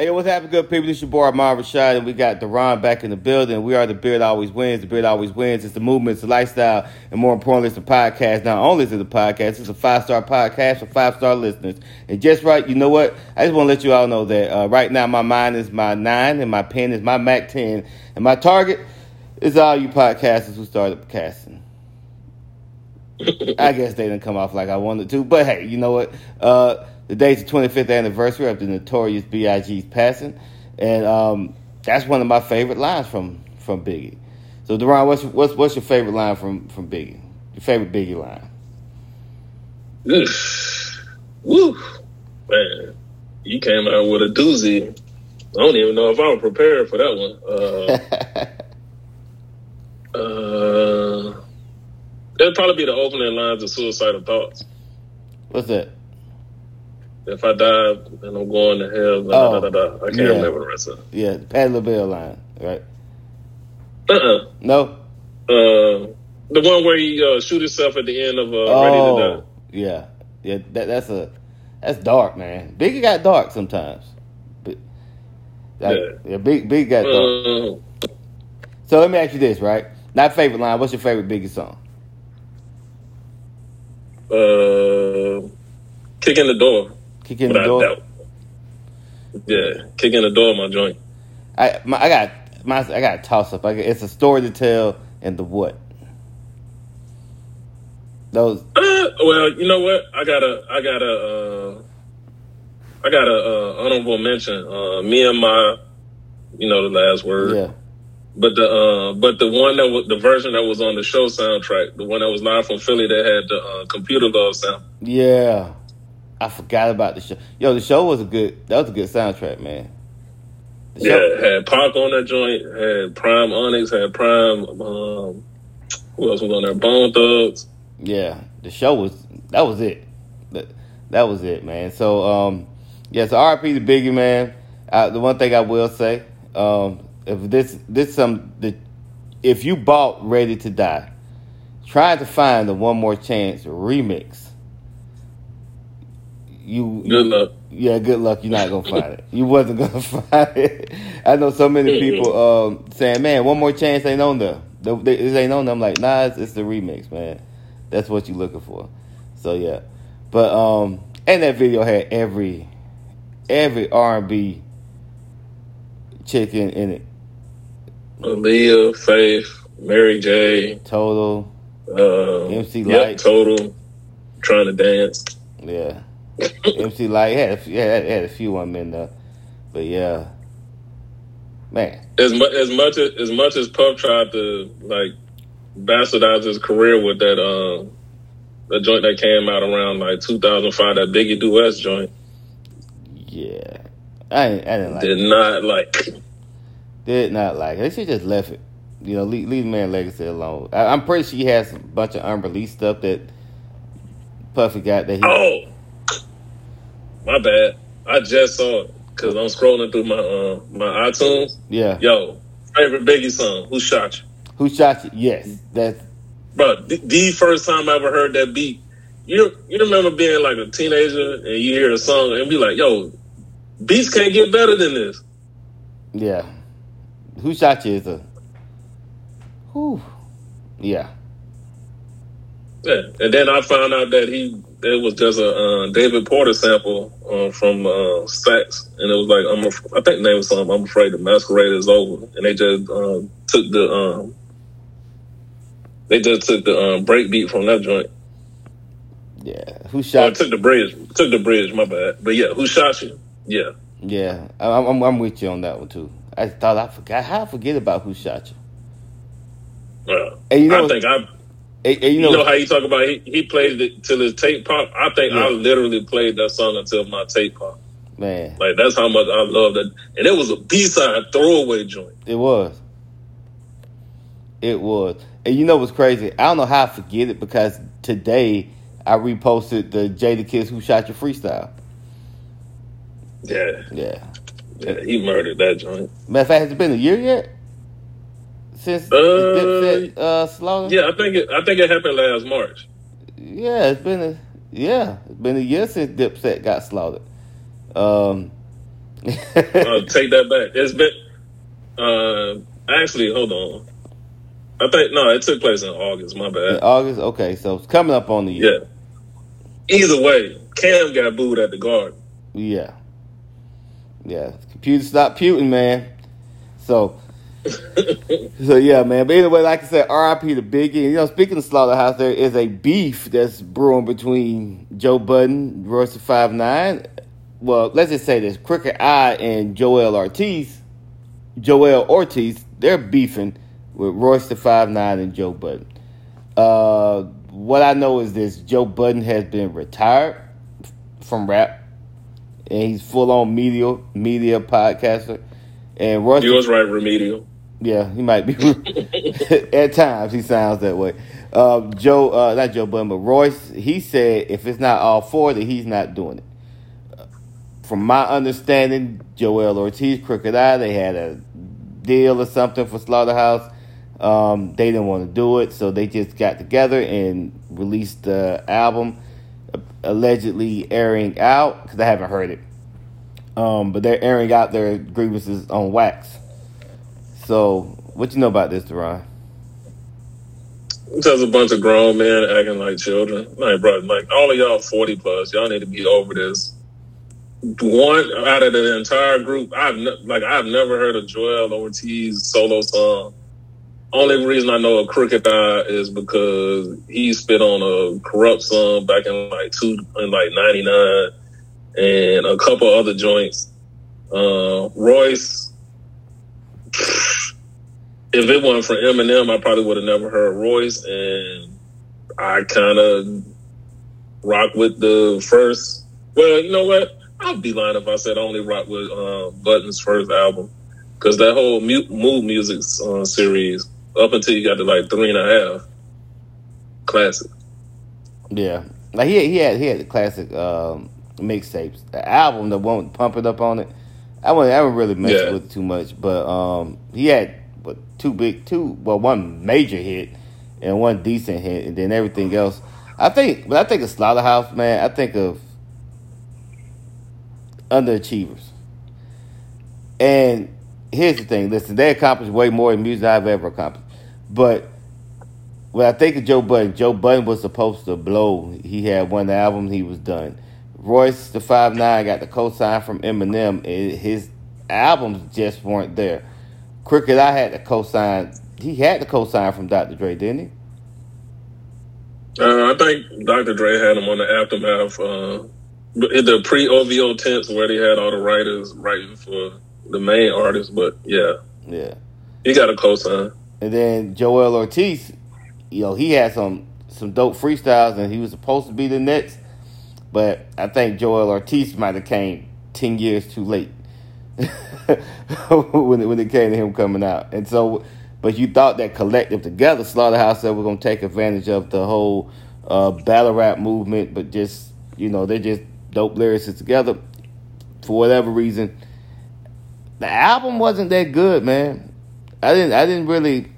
Hey, what's happening, good people? This is your boy Armond Rashad, and we got Derron back in the building. We are the Beard Always Wins. The Beard Always Wins. It's the movement, it's the lifestyle, and more importantly, it's the podcast. Not only is it a podcast, it's a five star podcast for five star listeners. And just right, you know what? I just want to let you all know that uh, right now my mind is my nine, and my pen is my Mac 10, and my target is all you podcasters who started casting. I guess they didn't come off like I wanted to, but hey, you know what? Uh, the day's the 25th anniversary of the notorious B.I.G.'s passing, and um, that's one of my favorite lines from from Biggie. So, Derron, what's what's what's your favorite line from from Biggie? Your favorite Biggie line? Woo, man, you came out with a doozy. I don't even know if I was prepared for that one. Uh, uh, it'd probably be the opening lines of Suicidal Thoughts. What's that? If I die and I'm going to hell, da, oh, da, da, da, I can't yeah. remember the rest of it. Yeah, the Patti LaBelle line, right? Uh uh No? Uh, the one where he uh, shoot himself at the end of uh, oh, Ready to Die. Yeah, yeah, that, that's a that's dark, man. Biggie got dark sometimes. But, like, yeah. yeah, big big got dark. Uh, so let me ask you this, right? Not favorite line. What's your favorite Biggie song? Uh, kick in the door. Kick in the door. Yeah, kick in the door, my joint. I my, I got my I got a toss up. I got, it's a story to tell and the what. Those. Uh, well, you know what? I got a I got a uh, I got a uh, honorable mention. Uh, me and my, you know, the last word. Yeah. But the uh, but the one that was the version that was on the show soundtrack, the one that was live from Philly that had the uh, computer love sound. Yeah, I forgot about the show. Yo, the show was a good. That was a good soundtrack, man. The yeah, show, had Park on that joint. Had Prime Onyx. Had Prime. Um, who else was on there? Bone Thugs. Yeah, the show was. That was it. That, that was it, man. So, um, yeah. So, RP the Biggie, man. Uh, the one thing I will say, um, if this this some the, if you bought Ready to Die, trying to find the One More Chance remix you good luck. Yeah, good luck. You're not gonna find it. You wasn't gonna find it. I know so many people um, saying, "Man, one more chance ain't on there. This ain't on there." I'm like, "Nah, it's, it's the remix, man. That's what you're looking for." So yeah, but um, and that video had every every R&B chicken in it. Aaliyah, Faith, Mary J, Total, uh, MC Lyte, yep, Total, trying to dance. Yeah. MC Lyte had a, yeah, had a few of them in there, but yeah, man. As much as much as, as much as Puff tried to like bastardize his career with that uh, the joint that came out around like 2005, that Biggie Duets joint. Yeah, I didn't, I didn't like. Did it. not like. Did not like it. They should just left it. You know, leave, leave man legacy alone. I, am pretty sure he has a bunch of unreleased stuff that Puffy got that he. Oh, my bad. I just saw it because I'm scrolling through my uh, my iTunes. Yeah. Yo, favorite Biggie song. Who shot you? Who shot you? Yes, that's. Bro, the, the first time I ever heard that beat, you you remember being like a teenager and you hear a song and be like, "Yo, beats can't get better than this." Yeah. Who shot you is a. Whew. Yeah. Yeah, and then I found out that he it was just a uh, David Porter sample uh, from uh, Stax, and it was like I'm af- I think the name was something. I'm afraid the masquerade is over, and they just um, took the um, they just took the um, break beat from that joint. Yeah, who shot? Oh, took the bridge. Took the bridge. My bad. But yeah, who shot you? Yeah. Yeah, I'm, I'm, I'm with you on that one too. I thought I forgot. How I forget about who shot you? Well, and you know, I think I and, and you, know, you, know, how you talk about he, he played it till his tape pop. I think yeah. I literally played that song until my tape pop. Man, like that's how much I love that, and it was a B side throwaway joint. It was. It was, and you know what's crazy? I don't know how I forget it because today I reposted the Jadakiss "Who Shot Your Freestyle." Yeah, yeah, yeah. He murdered that joint. Matter of fact, has it been a year yet? Since uh, Dipset uh? Yeah, I think it. I think it happened last March. Yeah, it's been a yeah, it's been a year since Dipset got slaughtered. Um, uh, take that back. It's been uh, actually hold on. I think no, it took place in August. My bad. In August, okay, so it's coming up on the year. Yeah. Either way, Cam got booed at the guard. Yeah. Yeah. Computer stopped puting, man. So so yeah, man. But anyway, like I said, R.I.P. to Biggie. You know, speaking of Slaughterhouse, there is a beef that's brewing between Joe Budden, Royce Five Nine. Well, let's just say this: Crooked I and Joell Ortiz, Joell Ortiz, they're beefing with Royce the Five Nine and Joe Budden. Uh, what I know is this: Joe Budden has been retired from rap, and he's full on media media podcaster. And Royce, was right, remedial. Yeah, he might be. At times, he sounds that way. Uh, Joe, uh, not Joe Budden, but Royce, he said if it's not all four, that he's not doing it. From my understanding, Joell Ortiz, Crooked I, they had a deal or something for Slaughterhouse. Um, they didn't want to do it, so they just got together and released the album, allegedly airing out because I haven't heard it. Um, but they're airing out their grievances on wax. So, what you know about this, Derron? Just a bunch of grown men acting like children. Like, bro, like all of y'all forty plus, y'all need to be over this. One out of the entire group, I've ne- like I've never heard a Joell Ortiz solo song. Only reason I know a Crooked I is because he spit on a Kurupt song back in like two in like ninety nine, and a couple other joints. Uh, Royce if it wasn't for Eminem, I probably would have never heard Royce, and I kind of rock with the first. Well, you know what? I'd be lying if I said I only rock with uh, Budden's first album because that whole mu- Mood Muzik uh, series up until you got to like three and a half, classic. Yeah, like he he had he had the classic um, mixtapes. The album, the one pump it up on it. I wouldn't, I wouldn't really mess yeah. with too much, but um, he had but two big, two well, one major hit and one decent hit, and then everything else. I think, but I think of Slaughterhouse, man. I think of underachievers. And here's the thing: listen, they accomplished way more in music I've ever accomplished. But when I think of Joe Budden, Joe Budden was supposed to blow. He had one album, he was done. Royce the Five Nine got the co-sign from Eminem. His albums just weren't there. Crooked I had to co-sign. He had to co-sign from Dr. Dre, didn't he? Uh, I think Dr. Dre had him on the aftermath, uh, in the pre OVO tense where they had all the writers writing for the main artist. But yeah, yeah, he got a co-sign. And then Joell Ortiz, you know, he had some some dope freestyles, and he was supposed to be the next but I think Joell Ortiz might have came ten years too late when it, when it came to him coming out. And so, but you thought that collective together, Slaughterhouse said we're gonna take advantage of the whole uh, battle rap movement, but just you know they're just dope lyricists together for whatever reason. The album wasn't that good, man. I didn't I didn't really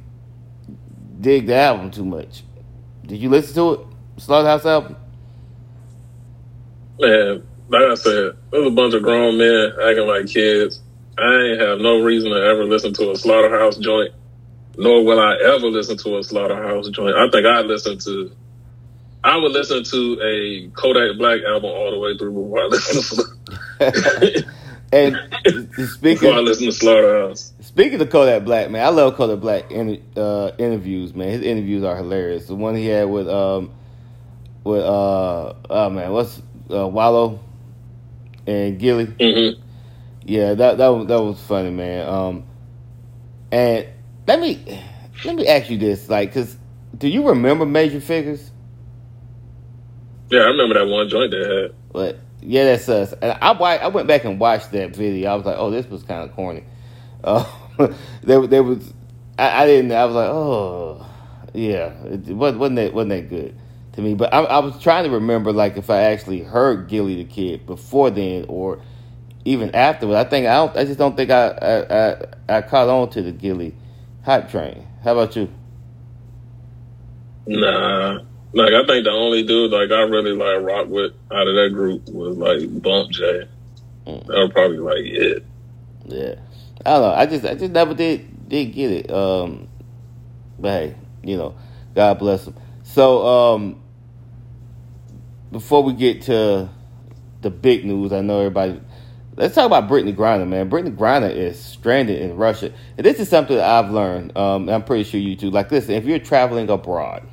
dig the album too much. Did you listen to it? Slaughterhouse album? Man, like I said, there's a bunch of grown men acting like kids. I ain't have no reason to ever listen to a slaughterhouse joint, nor will I ever listen to a slaughterhouse joint. I think I listen to, I would listen to a Kodak Black album all the way through before I listen to. and speaking, before I listen to Slaughterhouse. Speaking of Kodak Black, man, I love Kodak Black in, uh, interviews. Man, his interviews are hilarious. The one he had with um, with uh, oh man, what's uh, Wallo and Gillie. Mm-hmm. Yeah, that that was, that was funny, man. Um, and let me let me ask you this, like, cause do you remember Major Figgas? Yeah, I remember that one joint they had. But yeah, that's us. And I I went back and watched that video. I was like, oh, this was kind of corny. Uh, there there was I, I, didn't. I was like, oh, yeah, it wasn't that wasn't that good to me. But I, I, was trying to remember, like, if I actually heard Gillie the Kid before then or even afterwards. I think I don't. I just don't think I I, I, I caught on to the Gillie hype train. How about you? Nah, like I think the only dude like I really like rock with out of that group was like Bump J. Mm. That was probably like it. Yeah, I don't know. I just I just never did did get it. Um, but hey, you know, God bless him. So um, before we get to the big news, I know everybody. Let's talk about Brittney Griner, man. Brittney Griner is stranded in Russia, and this is something that I've learned. Um, I'm pretty sure you too. Like, listen, if you're traveling abroad,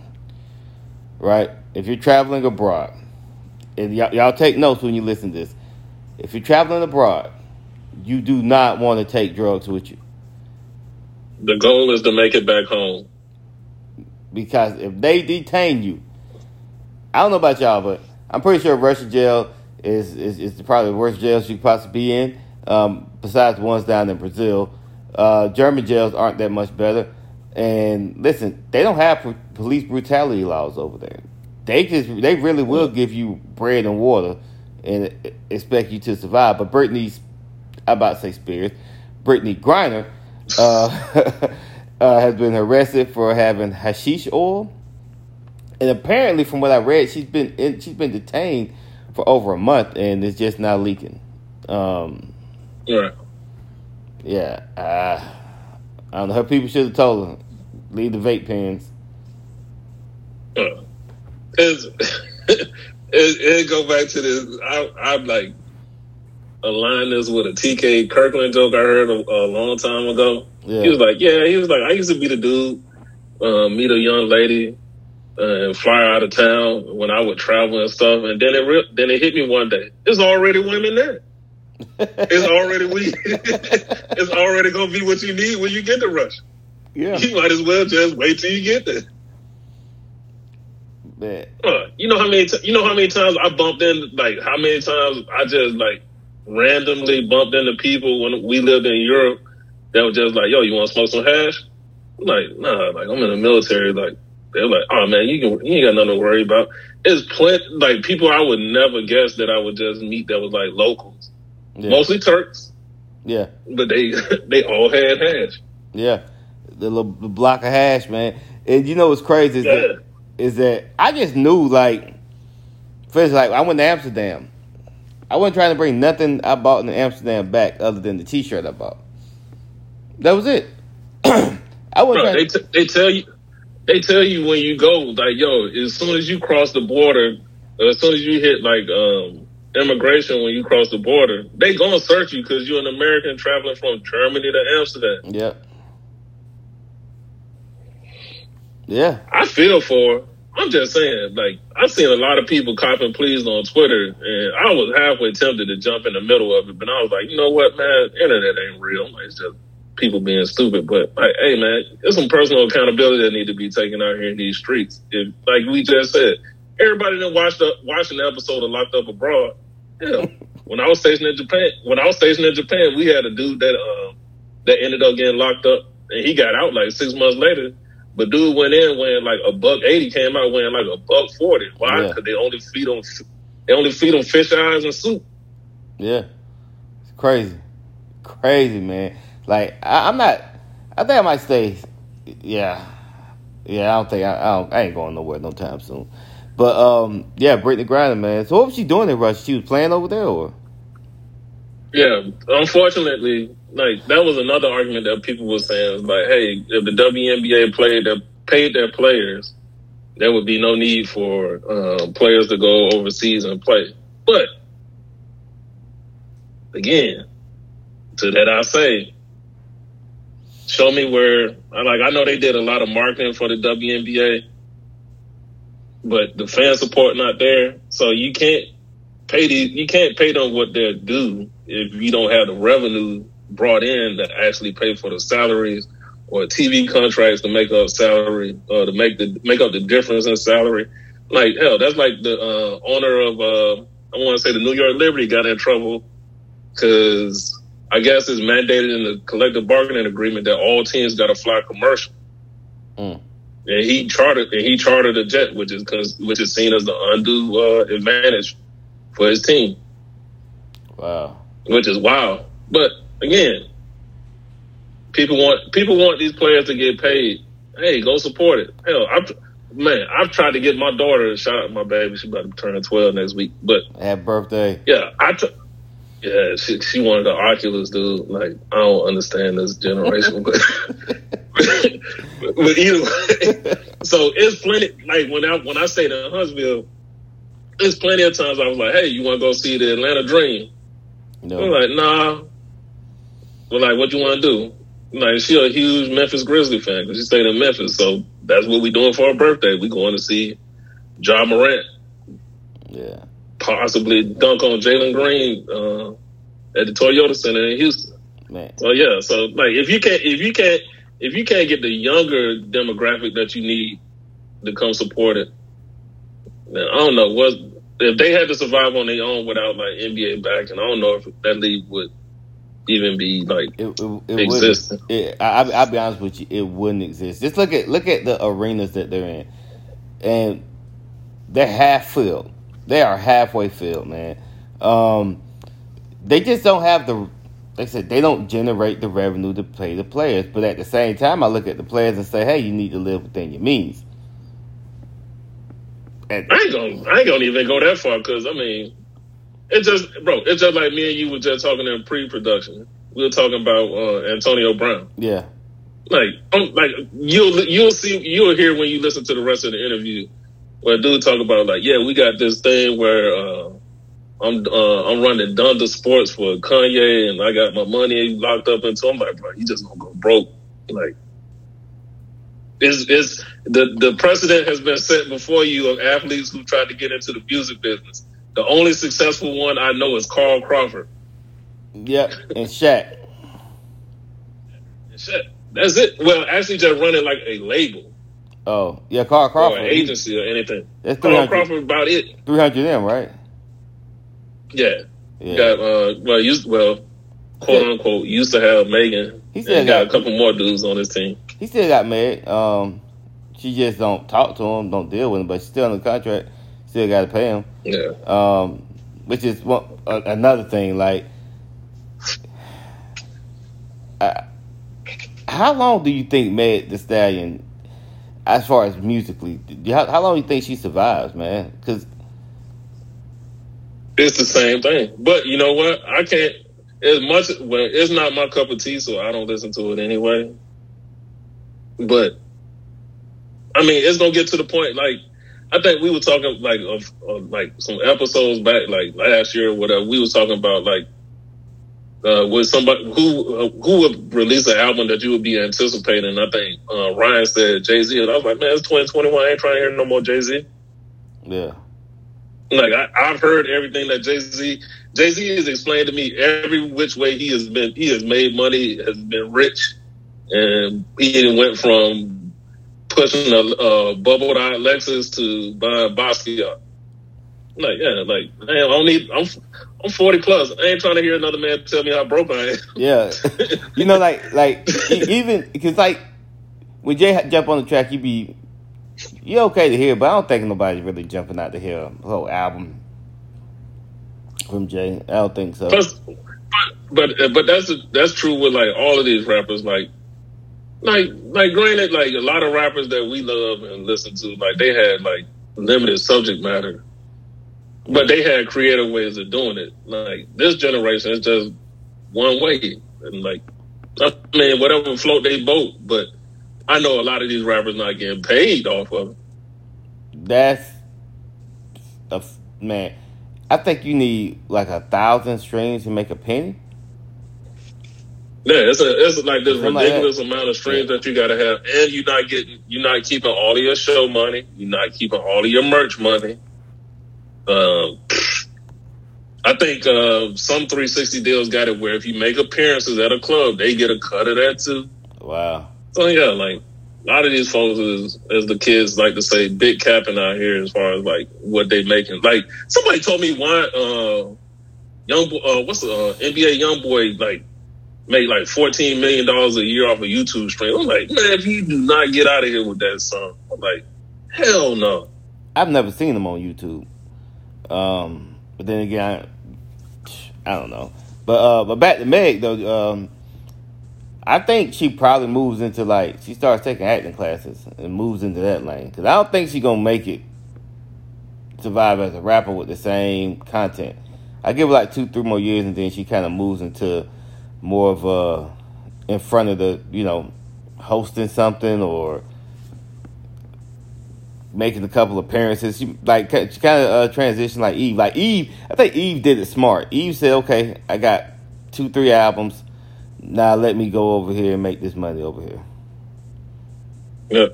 right? If you're traveling abroad, and y- y'all take notes when you listen to this. If you're traveling abroad, you do not want to take drugs with you. The goal is to make it back home. Because if they detain you, I don't know about y'all, but I'm pretty sure Russian jail is is, is probably the worst jails you could possibly be in. Um, besides the ones down in Brazil, uh, German jails aren't that much better. And listen, they don't have police brutality laws over there. They just they really will give you bread and water and expect you to survive. But Brittney's, I about to say Spears, Brittney Griner, uh, uh, has been arrested for having hashish oil, and apparently, from what I read, she's been in, she's been detained for over a month, and it's just not leaking. Um, yeah, yeah. Uh, I don't know. Her people should have told her leave the vape pens. Uh, it, it go back to this. I, I'm like align this with a TK Kirkland joke I heard a, a long time ago. Yeah. He was like, "Yeah, he was like, I used to be the dude, uh, meet a young lady, uh, and fly out of town when I would travel and stuff, and then it re- then it hit me one day. There's already women there. it's already we. it's already gonna be what you need when you get to Russia. Yeah, you might as well just wait till you get there. Man. Uh, you know how many t- you know how many times I bumped in like how many times I just like randomly bumped into people when we lived in Europe that was just like, yo, you want to smoke some hash? I'm like, nah, like I'm in the military. Like they're like, oh man, you can you ain't got nothing to worry about. It's plenty like people I would never guess that I would just meet that was like locals, yeah. mostly Turks. Yeah, but they they all had hash. Yeah, the little the block of hash, man. And you know what's crazy is yeah. that is that I just knew like, first like I went to Amsterdam. I wasn't trying to bring nothing I bought in Amsterdam back other than the T-shirt I bought. That was it. I wasn't. Bro, they, t- they tell you they tell you when you go like yo as soon as you cross the border as soon as you hit like um, immigration when you cross the border they gonna search you because you're an american traveling from germany to amsterdam. Yep. Yeah. I feel for I'm just saying, like, I've seen a lot of people copping pleas on Twitter, and I was halfway tempted to jump in the middle of it, but I was like, you know what, man, internet ain't real. It's just people being stupid. But like, hey, man, there's some personal accountability that need to be taken out here in these streets. If, like we just said, everybody that watched the watching the episode of Locked Up Abroad. Yeah, when I was stationed in Japan, when I was stationed in Japan, we had a dude that um, that ended up getting locked up, and he got out like six months later. But dude went in weighing like a buck eighty, came out weighing like a buck forty. Why? Because yeah. they only feed on they only feed on fish eyes and soup. Yeah, it's crazy, crazy man. Like I, am not. I think I might stay. Yeah, yeah. I don't think I, I, don't, I ain't going nowhere no time soon. But um, yeah, Brittney Griner, man. So what was she doing in Russia? She was playing over there, or? Yeah, unfortunately, like that was another argument that people were saying, like, hey, if the WNBA played their paid their players, there would be no need for uh, players to go overseas and play. But again, to that I say, show me where like I know they did a lot of marketing for the WNBA, but the fan support not there. So you can't pay these you can't pay them what they're due if you don't have the revenue brought in to actually pay for the salaries or TV contracts to make up salary or to make the make up the difference in salary. Like hell, that's like the uh, owner of uh, I want to say the New York Liberty got in trouble because I guess it's mandated in the collective bargaining agreement that all teams got to fly commercial. Mm. And he chartered and he chartered a jet, which is cause, which is seen as the undue uh, advantage for his team. Wow, which is wild. But again, people want people want these players to get paid. Hey, go support it. Hell, I've, man, I've tried to get my daughter a shot at my baby. She's about to turn twelve next week. But happy birthday. Yeah, I. T- Yeah, she she wanted the Oculus, dude. Like, I don't understand this generation, but but either way, so it's plenty. Like when I when I say to Huntsville, there's plenty of times I was like, "Hey, you want to go see the Atlanta Dream?" No. I'm like, "Nah." Well, like, what you want to do? Like, she a huge Memphis Grizzly fan because she stayed in Memphis, so that's what we doing for our birthday. We going to see Ja Morant Yeah. Possibly dunk on Jalen Green uh, at the Toyota Center in Houston. Man. So yeah, so like if you can't if you can't if you can't get the younger demographic that you need to come support it, then I don't know what if they had to survive on their own without like NBA backing. I don't know if that league would even be like It, it, it Existing. It, I, I'll, I'll be honest with you. It wouldn't exist. Just look at look at the arenas that they're in, and they're half filled. They are halfway filled, man. Um, they just don't have the. Like I said, they don't generate the revenue to pay the players. But at the same time, I look at the players and say, "Hey, you need to live within your means." And I ain't gonna I ain't gonna even go that far because I mean it just bro it's just like me and you were just talking in pre-production. We were talking about uh, Antonio Brown. yeah, like um, like you'll you'll see you'll hear when you listen to the rest of the interview where dude talk about like yeah we got this thing where uh, I'm uh, I'm running Donda Sports for Kanye and I got my money locked up into I'm like bro you just gonna go broke like it's, it's the the precedent has been set before you of athletes who tried to get into the music business. The only successful one I know is Carl Crawford. yep, and Shaq. Shit, that's it. Well, actually, just running like a label Oh, yeah, Carl Crawford. or agency or anything. That's Carl 300 Crawford about it. Three hundred M, right? Yeah. Yeah. Got uh well used well quote unquote used to have Megan. He said got that- a couple more dudes on his team. He still got married. Um, she just don't talk to him, don't deal with him, but she's still in the contract. Still got to pay him. Yeah. Um, which is one, uh, another thing. Like, uh, how long do you think Meg the Stallion, as far as musically, how, how long do you think she survives, man? Because It's the same thing. But you know what? I can't as much well, it's not my cup of tea, so I don't listen to it anyway. But I mean, it's gonna get to the point. Like I think we were talking like of, of like some episodes back, like last year or whatever. We was talking about like uh, with somebody who uh, who would release an album that you would be anticipating. I think uh, Ryan said Jay Z, and I was like, man, it's twenty twenty one. I ain't trying to hear no more Jay Z. yeah, Like I, I've heard everything that Jay Z Jay Z has explained to me every which way he has been. He has made money, has been rich, and he went from pushing a, a bubbled out Lexus to buying Basquiat. Like yeah, like man, I don't need. I'm I'm 40 plus. I ain't trying to hear another man tell me how broke I am. yeah. you know, like like even because like when Jay jump on the track, you be you okay to hear, but I don't think nobody's really jumping out to hear a whole album from Jay. I don't think so. Plus, but but but that's that's true with like all of these rappers. Like like like granted, like a lot of rappers that we love and listen to, like they had like limited subject matter, but they had creative ways of doing it. Like this generation is just one way, and like I mean, whatever float they boat. But I know a lot of these rappers not getting paid off of it. That's a f- man. I think you need like a thousand streams to make a penny. Yeah, it's a it's like this Something like ridiculous amount of streams that you gotta have, and you're not getting, you're not keeping all of your show money, you're not keeping all of your merch money. Um, I think uh, some 360 deals got it where if you make appearances at a club, they get a cut of that too. Wow. So yeah, like a lot of these folks is, as the kids like to say, big capping out here as far as like what they making. Like somebody told me why uh, young uh, what's the uh, NBA young boy like make like fourteen million dollars a year off a YouTube stream. I'm like, man, if you do not get out of here with that song, I'm like, hell no. I've never seen them on YouTube. Um, but then again, I, I don't know. But uh, but back to Meg though. Um, I think she probably moves into like she starts taking acting classes and moves into that lane because I don't think she's gonna make it survive as a rapper with the same content. I give her like two, three more years, and then she kind of moves into more of a in front of the, you know, hosting something or making a couple of appearances. She like she kind of uh, transitioned like Eve. Like Eve, I think Eve did it smart. Eve said, "Okay, I got two, three albums. Now let me go over here and make this money over here." Yeah,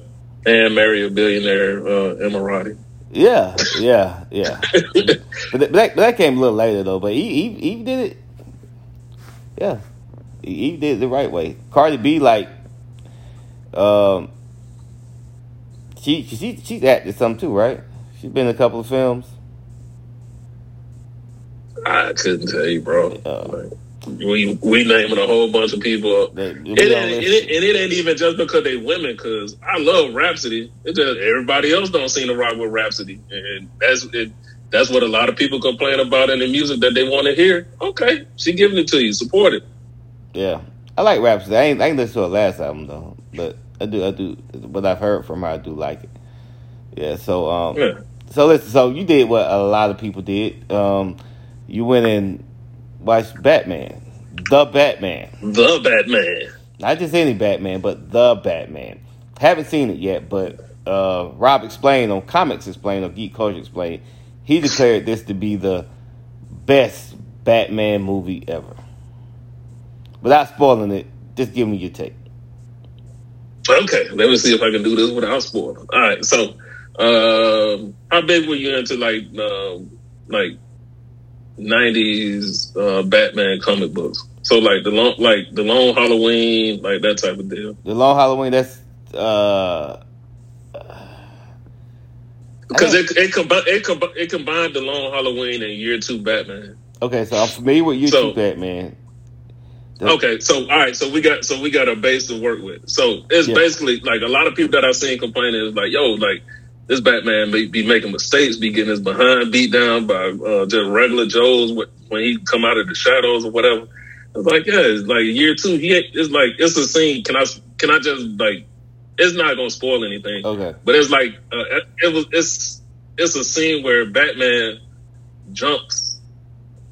and marry a billionaire uh, Emirati. Yeah, yeah, yeah. but, that, but that came a little later though. But Eve, Eve, Eve did it. Yeah, Eve did it the right way. Cardi B like, um, she she she's acted some too, right? She's been in a couple of films. I couldn't tell you, bro. Uh, like, we we naming a whole bunch of people. It, and it ain't even just because they women. Because I love Rapsody. It just everybody else don't seem to rock with Rapsody, and that's it. That's what a lot of people complain about in the music that they want to hear. Okay, she giving it to you. Support it. Yeah, I like Rapsody. I ain't I ain't listened to her last album though, but I do I do. What I've heard from her, I do like it. Yeah. So um. Yeah. So listen. So you did what a lot of people did. Um, you went and watched Batman, the Batman, the Batman. Not just any Batman, but the Batman. Haven't seen it yet, but uh, Rob explained on Comics Explained on Geek Culture Explained, he declared this to be the best Batman movie ever. Without spoiling it, just give me your take. Okay, let me see if I can do this without spoiling. All right, so um, how big were you into like um, like nineties uh, Batman comic books? So like the long like the long Halloween, like that type of deal. The long Halloween, that's uh because it it, combi- it, combi- it combined the long Halloween and year two Batman. Okay, so I'm familiar with year so, two Batman. Okay, so all right, so we got so we got a base to work with. So it's yeah. basically like a lot of people that I've seen complaining is like, yo, like this Batman may be making mistakes, be getting his behind beat down by uh, just regular Joes when he come out of the shadows or whatever. It's like, yeah, it's like year two. He it's like it's a scene. Can I can I just like? It's not gonna spoil anything. Okay, but it's like uh, it was it's it's a scene where Batman jumps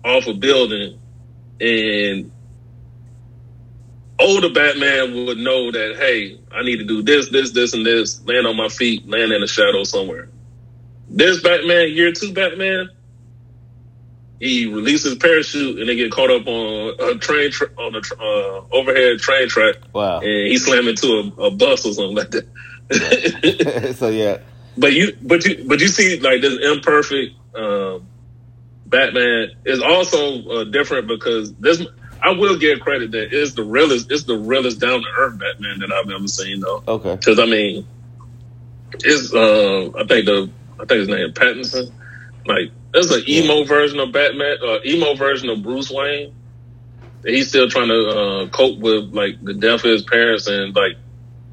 off a building and older Batman would know that, hey, I need to do this, this, this, and this, land on my feet, land in the shadow somewhere. This Batman, year two Batman, he releases parachute and they get caught up on a train tra- on a tra- uh, overhead train track. Wow! And he slammed into a, a bus or something like that. so yeah, but you but you but you see like this imperfect um, Batman is also uh, different because this I will give credit that it's the realest, it's the realest down to earth Batman that I've ever seen though. Okay. Because I mean, it's uh, I think the I think his name Pattinson. Like there's an emo version of Batman, uh, emo version of Bruce Wayne. He's still trying to uh, cope with like the death of his parents and like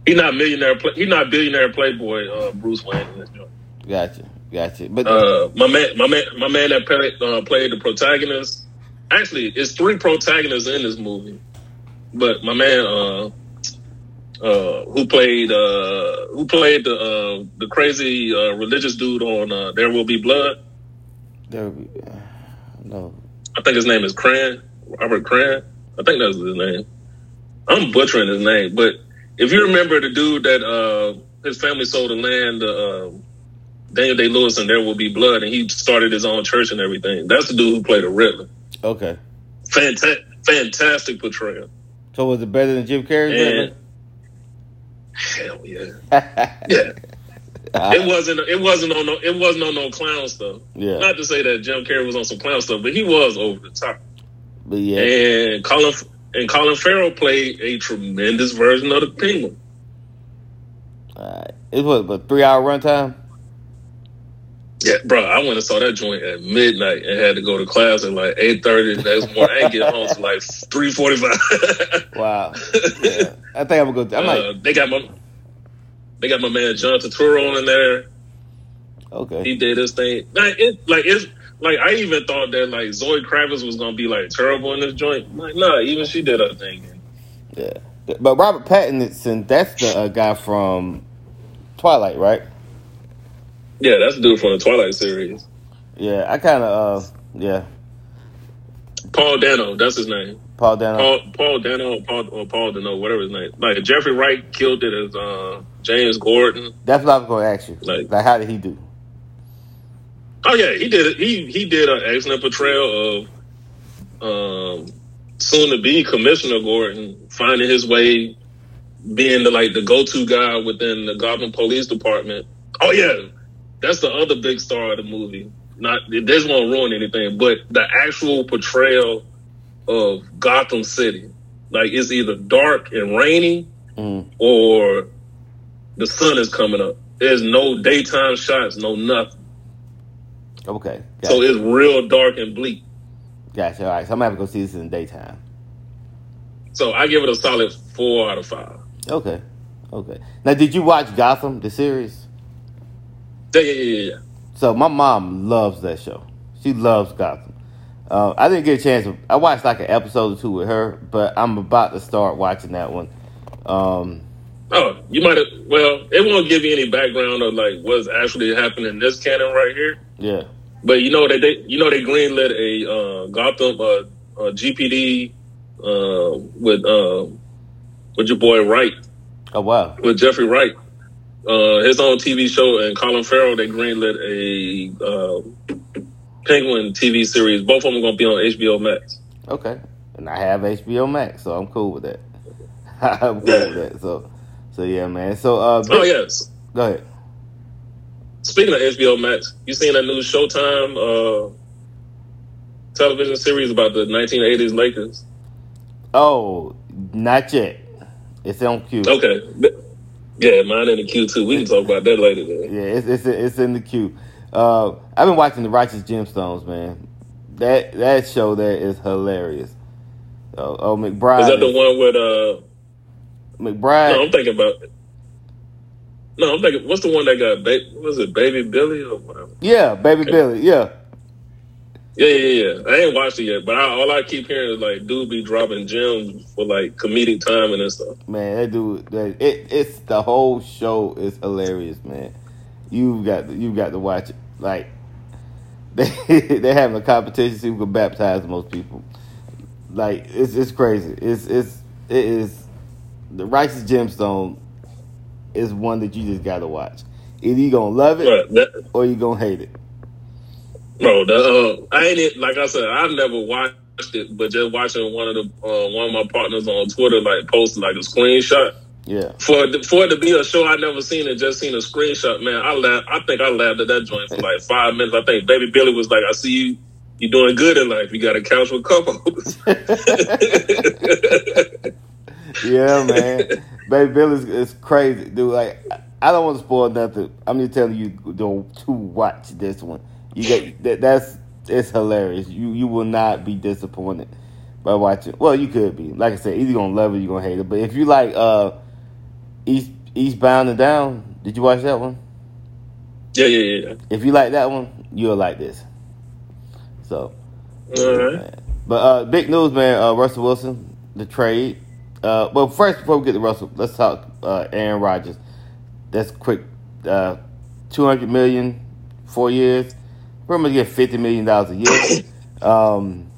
he's not millionaire. Play, he's not billionaire playboy uh, Bruce Wayne in this joint. Gotcha, gotcha. But uh, my man, my man, my man that played, uh, played the protagonist actually it's three protagonists in this movie, but my man uh uh who played uh who played the uh the crazy uh religious dude on uh There Will Be Blood. There will be uh, no. I think his name is Cran, Robert Cran. I think that's his name. I'm butchering his name, but if you remember the dude that uh his family sold the land uh Daniel Day Lewis and There Will Be Blood and he started his own church and everything. That's the dude who played the Riddler. Okay. Fantastic, fantastic portrayal. So was it better than Jim Carrey? Hell yeah, yeah. it wasn't. It wasn't on no. It wasn't on no clown stuff. Yeah. Not to say that Jim Carrey was on some clown stuff, but he was over the top. But yeah. And Colin and Colin Farrell played a tremendous version of the Penguin. All right. It was a three hour runtime. Yeah, bro, I went and saw that joint at midnight and had to go to class at like eight thirty the next morning. I ain't get home till like three forty five. wow. Yeah. I think I'm gonna go. I might. Uh, they got my they got my man John Turturro in there. Okay. He did his thing. Like it, like it's like I even thought that like Zoe Kravitz was gonna be like terrible in this joint. I'm like, nah, even she did her thing. Yeah, but Robert Pattinson, that's the uh, guy from Twilight, right? Yeah, that's the dude from the Twilight series. Yeah, I kind of, uh, yeah. Paul Dano, that's his name. Paul Dano. Paul Paul Dano, Paul or Paul Dano, whatever his name. Like Jeffrey Wright killed it as uh, James Gordon. That's what I was going to ask you. Like- like, how did he do? Oh yeah, he did. He he did an excellent portrayal of um, soon to be Commissioner Gordon finding his way, being the like the go to guy within the Gotham Police Department. Oh yeah, that's the other big star of the movie. Not this won't ruin anything, but the actual portrayal of Gotham City, like it's either dark and rainy Mm. or the sun is coming up. There's no daytime shots, no nothing. Okay. So it's real dark and bleak. gotcha. All right. So I'm to have to go see this in the daytime. So I give it a solid four out of five. Okay. Okay. Now, did you watch Gotham, the series? Yeah, yeah, yeah, yeah. So my mom loves that show. She loves Gotham. Uh, I didn't get a chance. To, I watched like an episode or two with her, but I'm about to start watching that one. Um, Oh, you might have. Well, it won't give you any background of like what's actually happening in this canon right here. yeah. But you know that they you know they greenlit a uh, Gotham uh, uh, GPD uh, with uh, with your boy Wright Oh wow. with Jeffrey Wright. Uh, his own TV show and Colin Farrell they greenlit a uh, Penguin TV series. Both of them are gonna be on HBO Max. Okay. And I have HBO Max, so I'm cool with that. I'm cool with that. So, so yeah, man. So, uh, Oh yes. go ahead. Speaking of HBO Max, you seen that new Showtime uh, television series about the 1980s Lakers? Oh, not yet. It's on queue. Okay. Yeah, mine in the queue too. We can talk about that later. Then. Yeah, it's it's it's in the queue. Uh, I've been watching the Righteous Gemstones, man. That that show there is hilarious. Oh, oh McBride. Is that the one with uh? McBride? No, I'm thinking about. It. No, I'm thinking. What's the one that got? Ba- was it Baby Billy or whatever? Yeah, Baby Billy. Yeah, Yeah, yeah, yeah. I ain't watched it yet, but I, all I keep hearing is like dude be dropping gems for like comedic timing and stuff. man, that dude. That, it it's the whole show is hilarious, man. You got to, you got to watch it. Like they they having a competition to see who can baptize most people. Like it's it's crazy. It's it's it is the Righteous Gemstone is one that you just got to watch. Either you gonna love it But that, or you gonna hate it. Bro, the, uh, I ain't. Like I said, I've never watched it, but just watching one of the uh, one of my partners on Twitter like post like a screenshot. Yeah, For it, for it to be a show I never seen and just seen a screenshot, man, I laugh. I think I laughed at that joint for like five minutes. I think Baby Billy was like, "I see you, you doing good in life. You got a couch with couples." yeah, man. Baby Bill is, crazy, dude. Like I don't want to spoil nothing. I'm just telling you to, to watch this one. You get that. That's it's hilarious. You you will not be disappointed by watching. Well, you could be. Like I said, either gonna love it, or you gonna hate it. But if you like uh East Eastbound and Down, did you watch that one? yeah, yeah, yeah. If you like that one, you'll like this. So, All right. man. but uh, big news, man. Uh, Russell Wilson, the trade. Uh, well, first before we get to Russell, let's talk uh, Aaron Rodgers. That's quick. Uh, Two hundred million, four years. Pretty much get fifty million dollars a year. Um,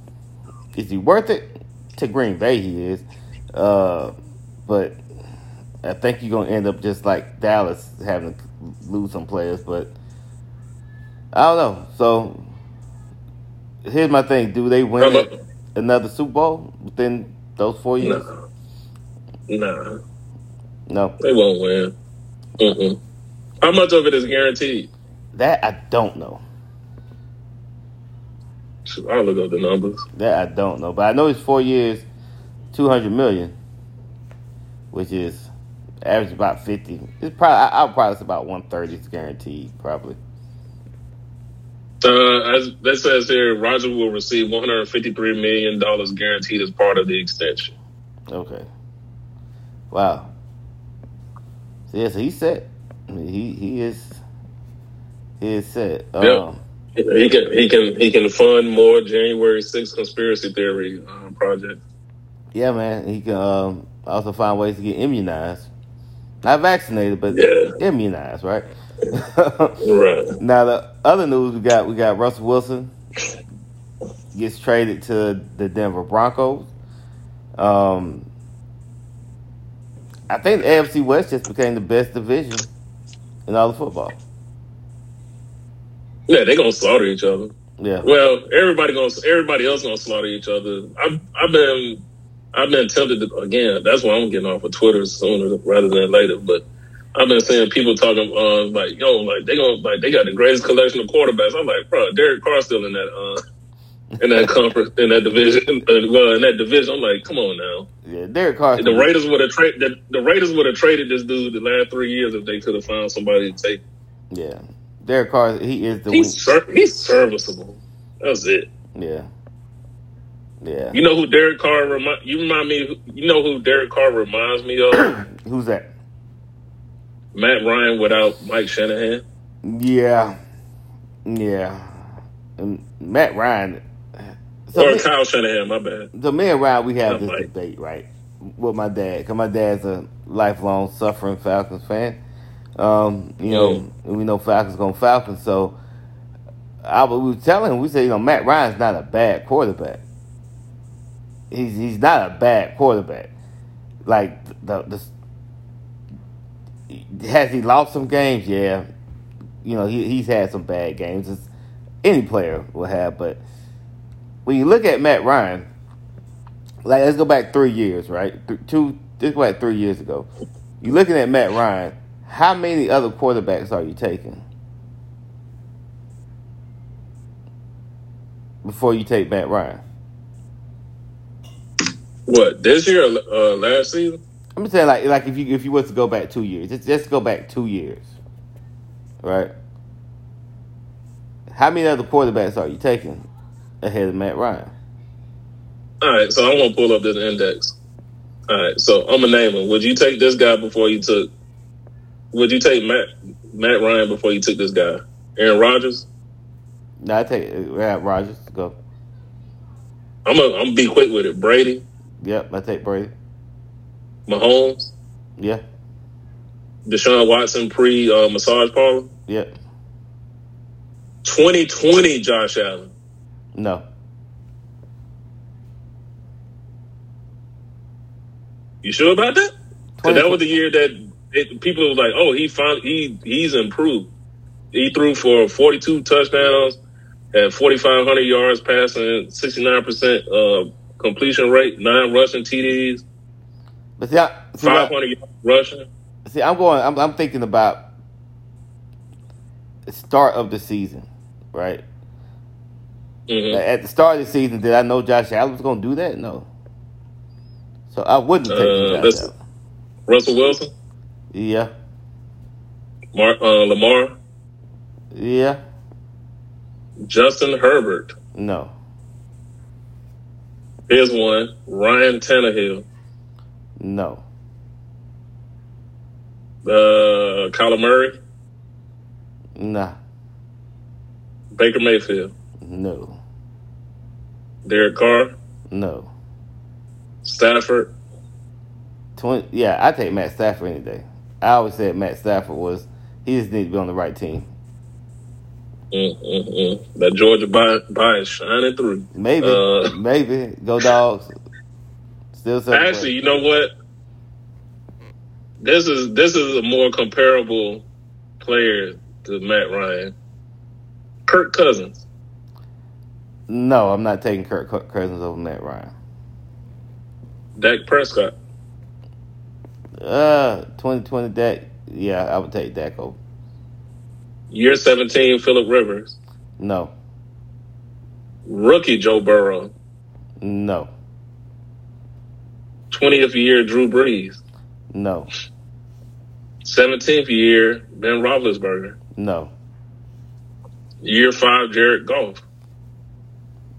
is he worth it? To Green Bay, he is. Uh, but I think you're gonna end up just like Dallas, having to lose some players. But I don't know. So here's my thing: Do they win another Super Bowl within those four years? Nah, nah, No, they won't win. Mm-mm. How much of it is guaranteed? that I don't know. Shoot, I'll look up the numbers. That I don't know, but I know it's four years, two hundred million, which is average about fifty. It's probably I, I'll probably say about one thirty is guaranteed, probably. Uh, as that says here, Roger will receive 153 million dollars guaranteed as part of the extension. Okay. Wow. So yeah, so he's set. I mean, he he is he is set. Yep. Um, He can he can he can fund more January 6th conspiracy theory um, project. yeah, man. He can um, also find ways to get immunized. Not vaccinated, but Yeah. immunized, right? Right. Now the other news we got we got Russell Wilson. gets traded to the Denver Broncos. Um, I think the AFC West just became the best division in all of football. Yeah, they're gonna slaughter each other. Yeah. Well, everybody gonna everybody else gonna slaughter each other. I've I've been I've been tempted to, again. That's why I'm getting off of Twitter sooner rather than later. But I've been seeing people talking uh, like, yo, like they gonna like they got the greatest collection of quarterbacks. I'm like, bro, Derek Carr still in that uh in that conference in that division. Uh, well, in that division, I'm like, come on now. Yeah, Derek Carr. The Raiders would have traded the, the Raiders would have traded this dude the last three years if they could have found somebody to take. Yeah, Derek Carr. He is the. He's ser- he's serviceable. That's it. Yeah. Yeah. You know who Derek Carr remind you remind me you know who Derek Carr reminds me of? Who's that? Matt Ryan without Mike Shanahan. Yeah. Yeah. And Matt Ryan so or me, Kyle Shanahan, my bad. So me and Ryan we have Not this Mike. debate, right? With my dad. Cause my dad's a lifelong suffering Falcons fan. Um, you know, we know Falcons going Falcons, so I we were telling him, we said, you know, Matt Ryan's not a bad quarterback he's he's not a bad quarterback. Like the, the has he lost some games? Yeah, you know he he's had some bad games. It's, any player will have, but when you look at Matt Ryan, like let's go back three years, right? Two, let's go back three years ago. You're looking at Matt Ryan. How many other quarterbacks are you taking before you take Matt Ryan? What this year or uh, last season? I'm saying like like if you if you was to go back two years, just just go back two years, right? How many other quarterbacks are you taking ahead of Matt Ryan? All right, so I'm gonna pull up this index. All right, so I'm gonna name him. Would you take this guy before you took? Would you take Matt Matt Ryan before you took this guy, Aaron Rodgers? No, I take Aaron Rodgers. Go. I'm gonna I'm be quick with it. Brady. Yep, I take Brady. Mahomes. Yeah. Deshaun Watson pre uh, massage parlor. Yep. 2020 Josh Allen. No. You sure about that? Because that was the year that it, people were like, "Oh, he found he he's improved. He threw for 42 touchdowns, had 4,500 yards passing, 69 percent uh, completion rate, nine rushing TDs. But see, I, see 500 rushing. See, I'm going. I'm, I'm thinking about the start of the season, right? Mm-hmm. At the start of the season, did I know Josh Allen was going to do that? No. So I wouldn't take uh, Josh Russell Wilson. Yeah. Mar- uh, Lamar. Yeah. Justin Herbert. No. Here's one. Ryan Tannehill. No. Uh, Kyler Murray. Nah. Baker Mayfield. No. Derek Carr. No. Stafford. Twenty. Yeah, I take Matt Stafford any day. I always said Matt Stafford was. He just needs to be on the right team. Mm-mm-mm. That Georgia bias shining through. Maybe, uh, maybe go dogs. Still actually, you know what? This is this is a more comparable player to Matt Ryan. Kirk Cousins. No, I'm not taking Kirk Cousins over Matt Ryan. Dak Prescott. Uh, 2020 Dak. Yeah, I would take Dak over. Year 17, Philip Rivers. No. Rookie Joe Burrow. No. 20th year Drew Brees. No. 17th year Ben Roethlisberger. No. Year five Jared Goff.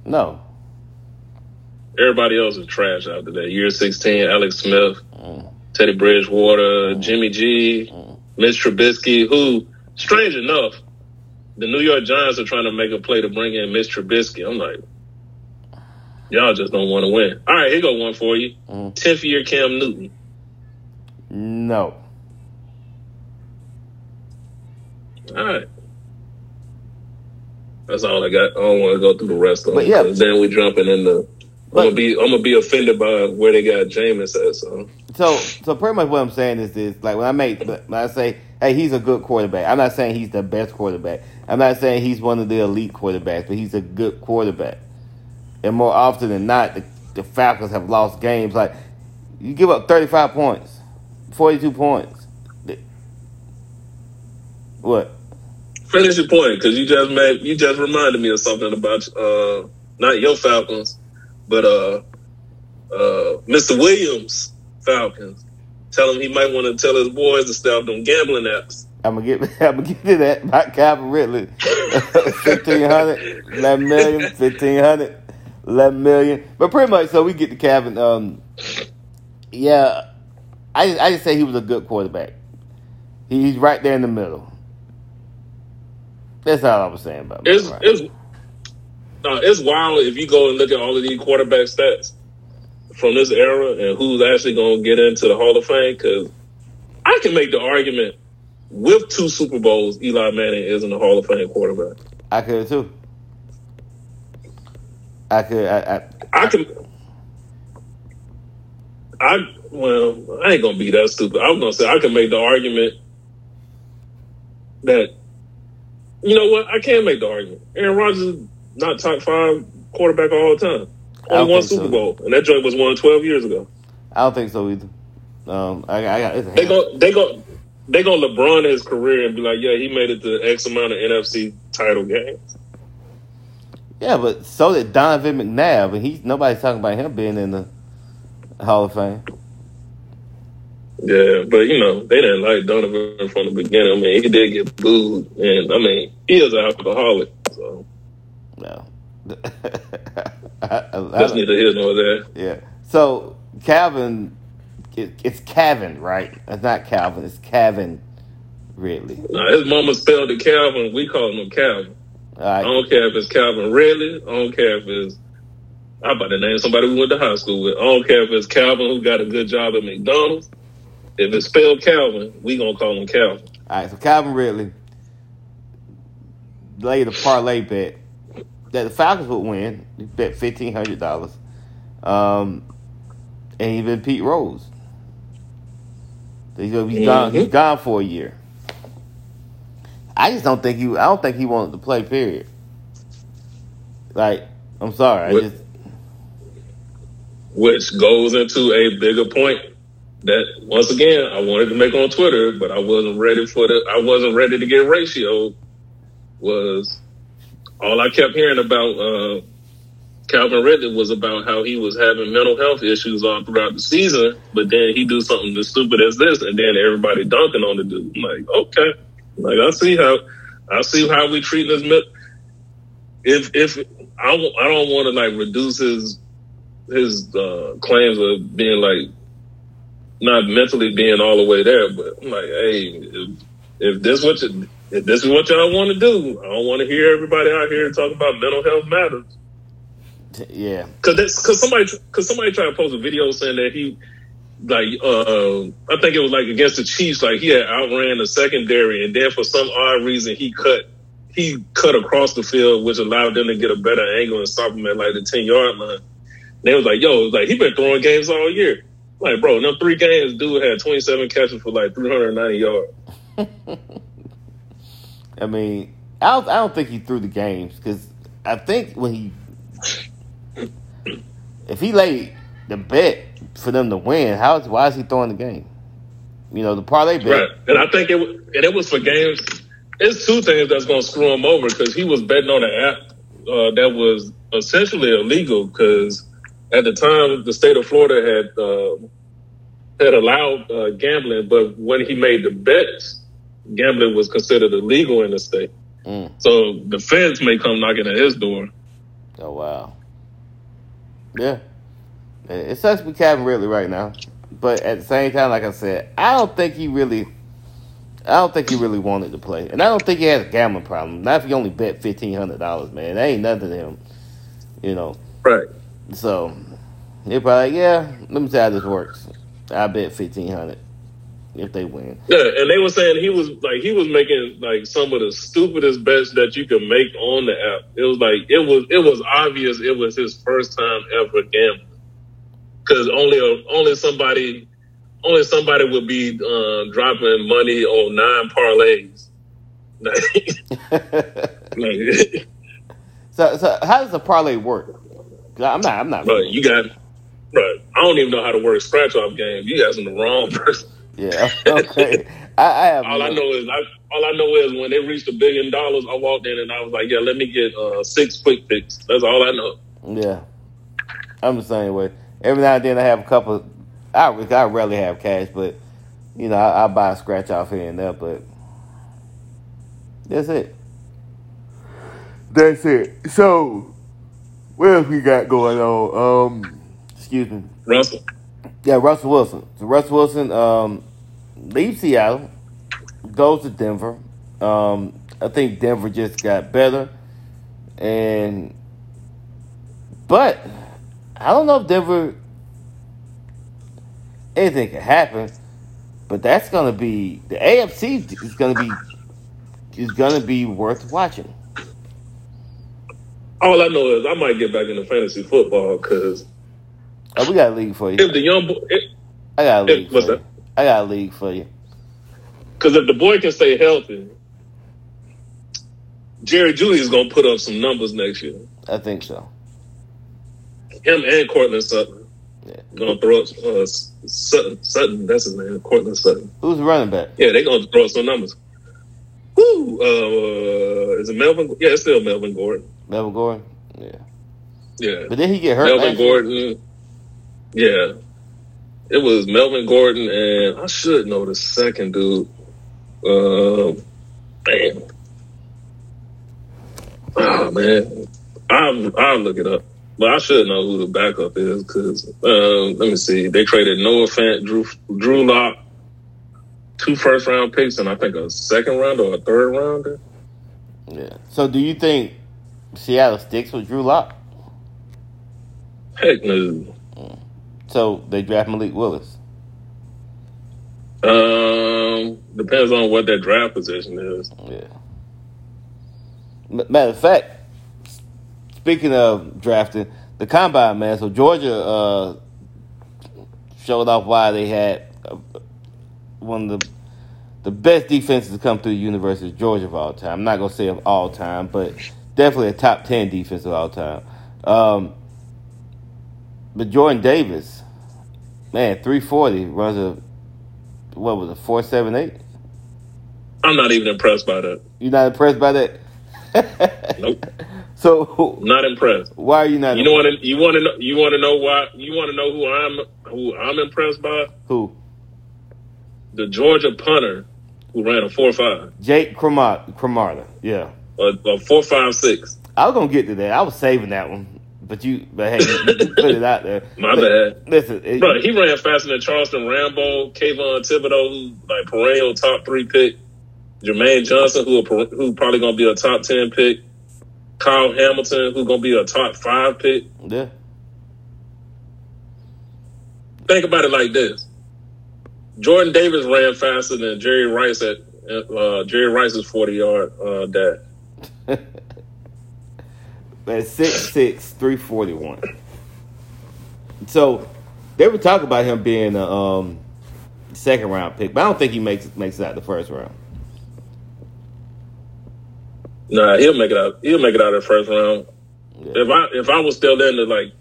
No. Everybody else is trash after that. Year 16 Alex Smith, mm. Teddy Bridgewater, mm. Jimmy G. Mitch Trubisky, who strange enough, the New York Giants are trying to make a play to bring in Mr. Trubisky. I'm like, y'all just don't want to win. All right, here go one for you. Tenth mm. year Cam Newton. No. All right. That's all I got. I don't want to go through the rest of But them. yeah. then we jumping in the. I'm gonna be I'm gonna be offended by where they got Jameis at. So So, so pretty much what I'm saying is this: like when I make, when I say, "Hey, he's a good quarterback," I'm not saying he's the best quarterback. I'm not saying he's one of the elite quarterbacks, but he's a good quarterback. And more often than not, the, the Falcons have lost games. Like you give up 35 points, 42 points. What? finish your point because you just made you just reminded me of something about uh not your Falcons, but uh uh Mr. Williams Falcons. Tell him he might want to tell his boys to stop them gambling apps. I'm gonna get. I'm gonna get to that. About Calvin Ridley, 1500, 11 million, 1500, 11 million. But pretty much, so we get to Calvin. Um, yeah, I just, I just say he was a good quarterback. He- He's right there in the middle. That's all I was saying about. It's Ryan. it's uh, it's wild if you go and look at all of these quarterback stats from this era and who's actually going to get into the Hall of Fame. Because I can make the argument with two Super Bowls, Eli Manning isn't a Hall of Fame quarterback. I could too. I could. I, I, I can. I well, I ain't gonna be that stupid. I'm gonna say I can make the argument that you know what I can make the argument. Aaron Rodgers is not top five quarterback of all time. I Only one think so. Super Bowl, and that joint was won twelve years ago. I don't think so either. Um, I, I got. They go, they go, they go LeBron his career and be like, yeah, he made it to X amount of NFC title games. Yeah, but so did Donovan McNabb, and he's nobody's talking about him being in the Hall of Fame. Yeah, but you know they didn't like Donovan from the beginning. I mean, he did get booed, and I mean he is an alcoholic, so No. That's neither here nor there. yeah. So Calvin, it, it's Calvin, right? It's not Calvin. It's Calvin Ridley. Now his mama spelled it Calvin. We call him Calvin. All I don't care if it's Calvin Ridley. I don't care if it's I'm about to name somebody we went to high school with. I don't care if it's Calvin who got a good job at McDonald's. If it's spelled Calvin, we gonna call him Calvin. All right. So Calvin Ridley laid a parlay bet that the Falcons would win. He bet fifteen hundred dollars. Um, and even Pete Rose. He's, he's gone. He's gone for a year. I just don't think he. I don't think he wanted to play. Period. Like, I'm sorry. I What- just which goes into a bigger point that once again I wanted to make on Twitter, but I wasn't ready for the I wasn't ready to get ratio was all I kept hearing about uh Calvin Ridley was about how he was having mental health issues all throughout the season, but then he do something as stupid as this and then everybody dunking on the dude. I'm like, okay. Like I see how I see how we treat this if if I don't want to like reduce his his uh, claims of being like not mentally being all the way there, but I'm like, hey, if, if this what you, if this is what y'all want to do, I don't want to hear everybody out here talking about mental health matters. yeah. Cause that's cause somebody cause somebody tried to post a video saying that he like uh I think it was like against the Chiefs, like he had outran the secondary and then for some odd reason he cut he cut across the field, which allowed them to get a better angle and stop him at like the ten yard line. And they was like, yo, it was like he been throwing games all year. Like, bro, in them three games, dude had twenty seven catches for like three hundred ninety yards. I mean, I don't, I don't think he threw the games because I think when he, if he laid the bet for them to win, how is why is he throwing the game? You know, the parlay bet. Right. And I think it and it was for games. It's two things that's going to screw him over because he was betting on an app uh, that was essentially illegal because at the time the state of Florida had uh, had allowed uh, gambling, but when he made the bets, gambling was considered illegal in the state. Mm. So the feds may come knocking at his door. Oh wow. Yeah, it sucks be Calvin Ridley right now, but at the same time, like I said, I don't think he really, I don't think he really wanted to play, and I don't think he has a gambling problem. Not if he only bet fifteen hundred dollars, man. That ain't nothing to him, you know. Right. So he'll probably like, yeah, let me see how this works. I bet fifteen hundred. If they win. Yeah, and they were saying he was like he was making like some of the stupidest bets that you could make on the app. It was like it was it was obvious it was his first time ever gambling because only a, only somebody only somebody would be uh, dropping money on nine parlays. like, so, so how does the parlay work? I'm not. I'm not. But you got, bro. I don't even know how to work scratch off game. You guys in the wrong person. Yeah. Okay. I, I have. All I know is, I, all I know is when they reached a billion dollars, I walked in and I was like, yeah, let me get uh, six quick picks. That's all I know. Yeah. I'm the same way. Every now and then I have a couple. I I rarely have cash, but you know I, I buy a scratch off here and there. But that's it. That's it. So what else we got going on? Um, excuse me. Russell. Yeah, Russell Wilson. So Russell Wilson um, leaves Seattle, goes to Denver. Um, I think Denver just got better, and but I don't know if Denver anything can happen. But that's gonna be the AFC is gonna be is gonna be worth watching. All I know is I might get back into fantasy football because Oh, we got a league for you. if the young boy, I got a league for What's you. that? I got a league for you. because if the boy can stay healthy, Jerry Jeudy is gonna put up some numbers next year. I think so. Him and Courtland Sutton Yeah. gonna throw up uh, Sutton. Sutton, that's his name. Courtland Sutton. Who's the running back? Yeah, they're gonna throw up some numbers. Woo! Uh, is it Melvin? Yeah, it's still Melvin Gordon. Melvin Gordon. Yeah. Yeah, But then he get hurt. Melvin. Gordon. Yeah, it was Melvin Gordon, and I should know the second dude. Uh, man, oh man, I'll I'll look it up, but I should know who the backup is because um, let me see. They traded Noah Fant, Drew Drew Lock, two first round picks, and I think a second round or a third rounder. Yeah. So do you think Seattle sticks with Drew Lock? Heck no. So they draft Malik Willis. Um, depends on what their draft position is. Yeah. Matter of fact, speaking of drafting, the combine man. So Georgia uh, showed off why they had uh, one of the the best defenses to come through the University of Georgia of all time. I'm not gonna say of all time, but definitely a top ten defense of all time. Um, but Jordan Davis, man, 340 runs a what was it, four seven eight? I'm not even impressed by that. You're not impressed by that? Nope. So Not impressed. why are you not? You know what? You want to know? You want to know why? You want to know who I'm who I'm impressed by? Who? The Georgia punter who ran a four five, Jake Cremar- Cremarda. Yeah, a, a four five six. I was gonna get to that. I was saving that one, but you, but hey, you, put it out there. My Li- bad. Listen, it- Bro, he ran faster than Charleston Rambo, Kayvon Thibodeaux, like perennial top three pick, Jermaine Johnson, who a who probably gonna be a top ten pick, Kyle Hamilton, who gonna be a top five pick. yeah, think about it like this: Jordan Davis ran faster than Jerry Rice at uh, Jerry Rice's forty yard uh, dash. At six six three forty one. So they were talking about him being a um, second round pick, but I don't think he makes makes it out the first round. Nah, he'll make it out. He'll make it out of the first round. Yeah. If I if I was still into like,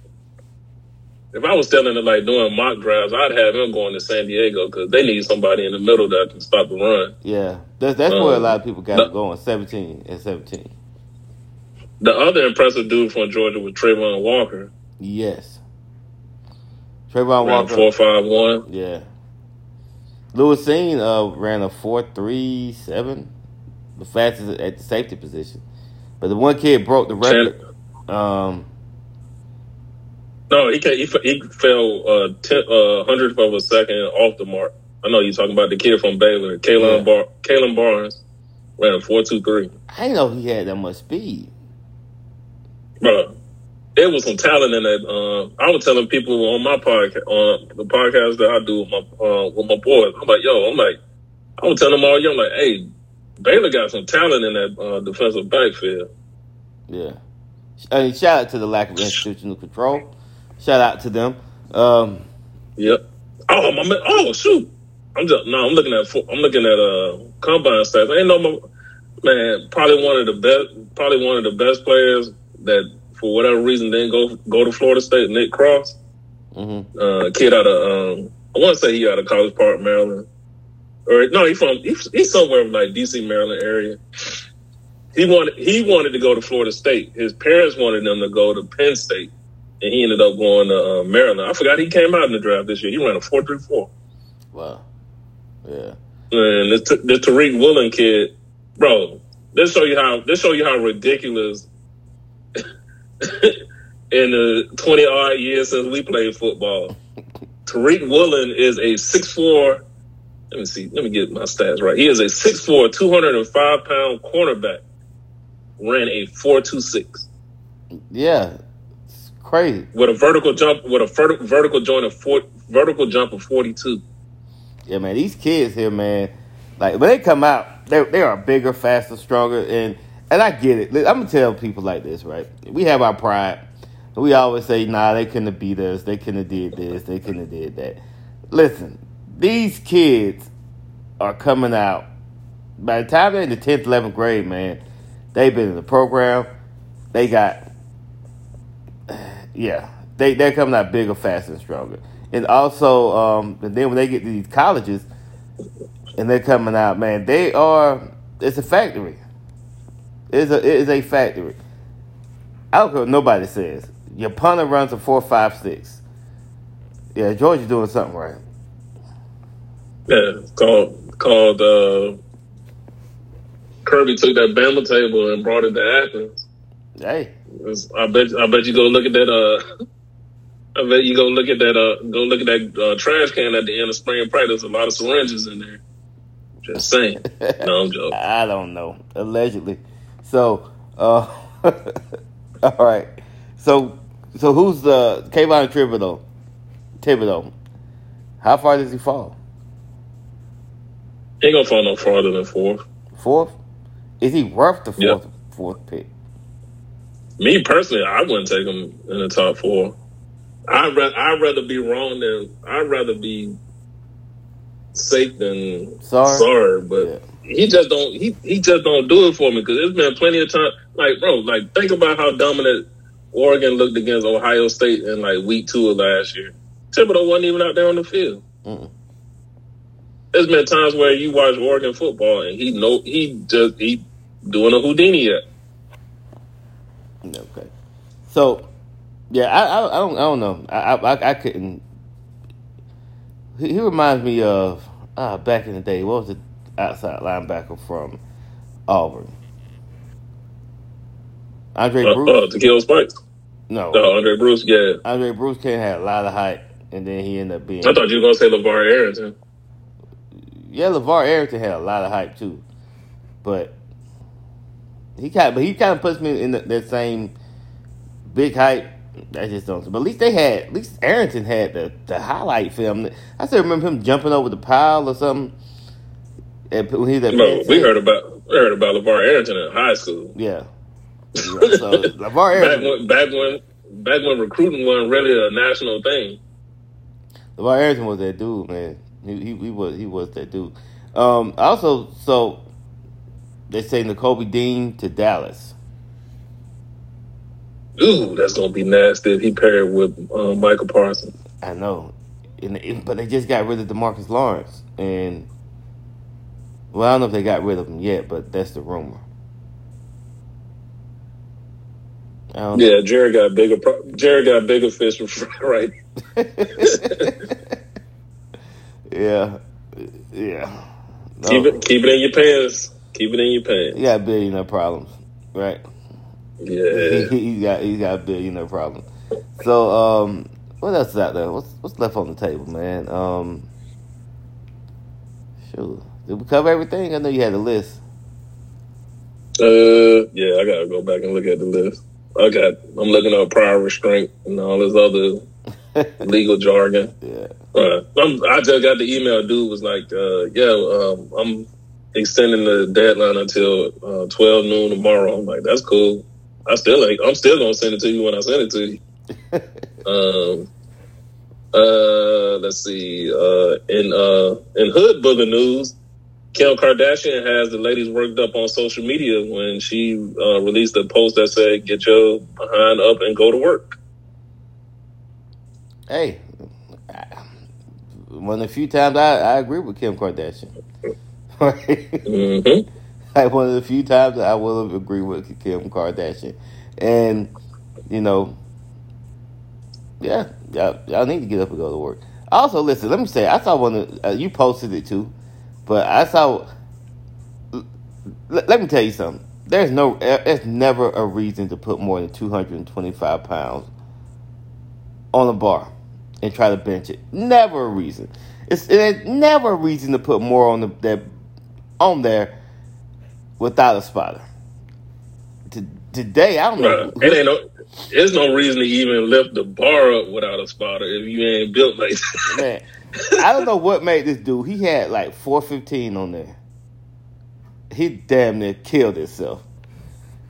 if I was still into like doing mock drafts, I'd have him going to San Diego because they need somebody in the middle that can stop the run. Yeah, that's that's where a Um, lot of people got no- going. Seventeen and seventeen. The other impressive dude from Georgia was Travon Walker, Yes. Travon ran Walker. four five one. Yeah. Lewis Cine uh, ran a four three seven, the fastest at the safety position. But the one kid broke the record. Um, No, he he, he fell uh, ten, uh, hundredth of a second off the mark. I know you're talking about the kid from Baylor, Kalon Yeah. Bar- Barnes, ran a four two three. I didn't know he had that much speed. Bro, there was some talent in that. Uh, I was telling people on my podcast, on the podcast that I do with my uh, with my boys. I'm like, yo, I'm like, I was telling them all young, like, hey, Baylor got some talent in that uh, defensive backfield. Yeah. I mean, shout out to the lack of institutional control. Shout out to them. Um, yep. Oh my man. Oh shoot. I'm just no. I'm looking at. I'm looking at uh combine stats. I ain't no man. Probably one of the best. Probably one of the best players that for whatever reason didn't go go to Florida State. Nick Cross. Mm-hmm. Uh, kid out of um, I want to say he out of College Park, Maryland. Or no, he from he's, he's somewhere like DC, Maryland area. He wanted he wanted to go to Florida State. His parents wanted him to go to Penn State, and he ended up going to uh, Maryland. I forgot he came out in the draft this year. He ran a four three four. Wow. Yeah. And the, this Tariq Woolen kid, bro. This show you how this show you how ridiculous. in the twenty odd years since we played football, Tariq Woolen is a six four. Let me see. Let me get my stats right. He is a 6'4", 205 pound cornerback ran a four two six. Yeah, it's crazy. With a vertical jump, with a vertical vertical joint of four, vertical jump of forty two. Yeah, man, these kids here, man, like when they come out, they they are bigger, faster, stronger, and and I get it. I'm gonna tell people like this, right? We have our pride. We always say, nah, they couldn't have beat us. They couldn't have did this. They couldn't have did that. Listen, these kids are coming out. By the time they're in the 10th, 11th grade, man, They've been in the program. They got, yeah, they they're coming out bigger, faster, and stronger. And also, um, and then when they get to these colleges, and they're coming out, man, they are. It's a factory. It's a it is a factory. I don't care what nobody says. Your punter runs a four, five, six. Yeah, Georgia's doing something right. Yeah, called called uh, Kirby took that Bama table and brought it to Athens. Hey, I bet I bet you go look at that. Uh, I bet you go look at that. Uh, go look at that uh, trash can at the end of spring practice. A lot of syringes in there. Just saying. no, I'm joking. I don't know. Allegedly. So, uh, all right. So, so who's the Kayvon Thibodeaux? Thibodeaux. How far does he fall? He ain't gonna fall no farther than fourth. Fourth? Is he worth the fourth yep. fourth pick? Me personally, I wouldn't take him in the top four. I'd rather, I'd rather be wrong than I'd rather be safe than sorry, sorry but yeah. He just don't he he just don't do it for me because there's been plenty of time. Like bro, like think about how dominant Oregon looked against Ohio State in like week two of last year. Thibodeaux wasn't even out there on the field. Mm-mm there's been times where you watch Oregon football and he know he just he doing a Houdini yet. Okay, so yeah, I, I, I don't I don't know. I I, I couldn't. He, he reminds me of uh, back in the day. What was the outside linebacker from Auburn? Aundray uh, Bruce. Uh, kill Spikes. No, no, Aundray Bruce. Yeah, Aundray Bruce can had a lot of hype, and then he ended up being. I thought you were gonna say LaVar Arrington. Yeah, LaVar Arrington had a lot of hype too, but he kind, but he kind of puts me in the, that same big hype. I just don't. But at least they had, at least Arrington had the, the highlight film. I still remember him jumping over the pile or something. When he that no, we heard about we heard about LaVar Arrington in high school. Yeah. yeah so LaVar Arrington back when, back when back when recruiting wasn't really a national thing. LaVar Arrington was that dude, man. He, he, he was he was that dude. Um, also, so they say Nakobe Dean to Dallas. Ooh, that's gonna be nasty if he paired with um, Micah Parsons. I know, and, but they just got rid of Demarcus Lawrence, and well, I don't know if they got rid of him yet, but that's the rumor. Yeah, Jerry got bigger. Jerry got bigger fish right. Yeah, yeah. No. Keep it, keep it in your pants. Keep it in your pants. He got billionaire problems, right? Yeah, he, he got he got billionaire problems. So, um, what else is out there? What's what's left on the table, man? Um, sure. Did we cover everything? I know you had a list. Uh, yeah, I gotta go back and look at the list. I got. I'm looking at prior restraint and all this other legal jargon. Yeah. Uh, I just got the email. Dude was like, uh, "Yeah, um, I'm extending the deadline until uh, 12 noon tomorrow." I'm like, "That's cool." I still ain't. I'm still gonna send it to you when I send it to you. um. Uh. Let's see. Uh. In uh. In hood booger news, Kim Kardashian has the ladies worked up on social media when she uh, released a post that said, "Get your behind up and go to work." Hey, one of the few times I, I agree with Kim Kardashian. hmm like one of the few times I will have agreed with Kim Kardashian, and you know, yeah, y'all, y'all need to get up and go to work. Also, listen, let me say, I saw one. Of, uh, you posted it too, but I saw. l- let me tell you something. There's no, there's never a reason to put more than 225 pounds on a bar and try to bench it. Never a reason. It's there's never a reason to put more on the that on there without a spotter. To, today, I don't know. Right. It ain't no. There's no reason to even lift the bar up without a spotter if you ain't built like that. Man, I don't know what made this dude. He had like 415 on there. He damn near killed himself.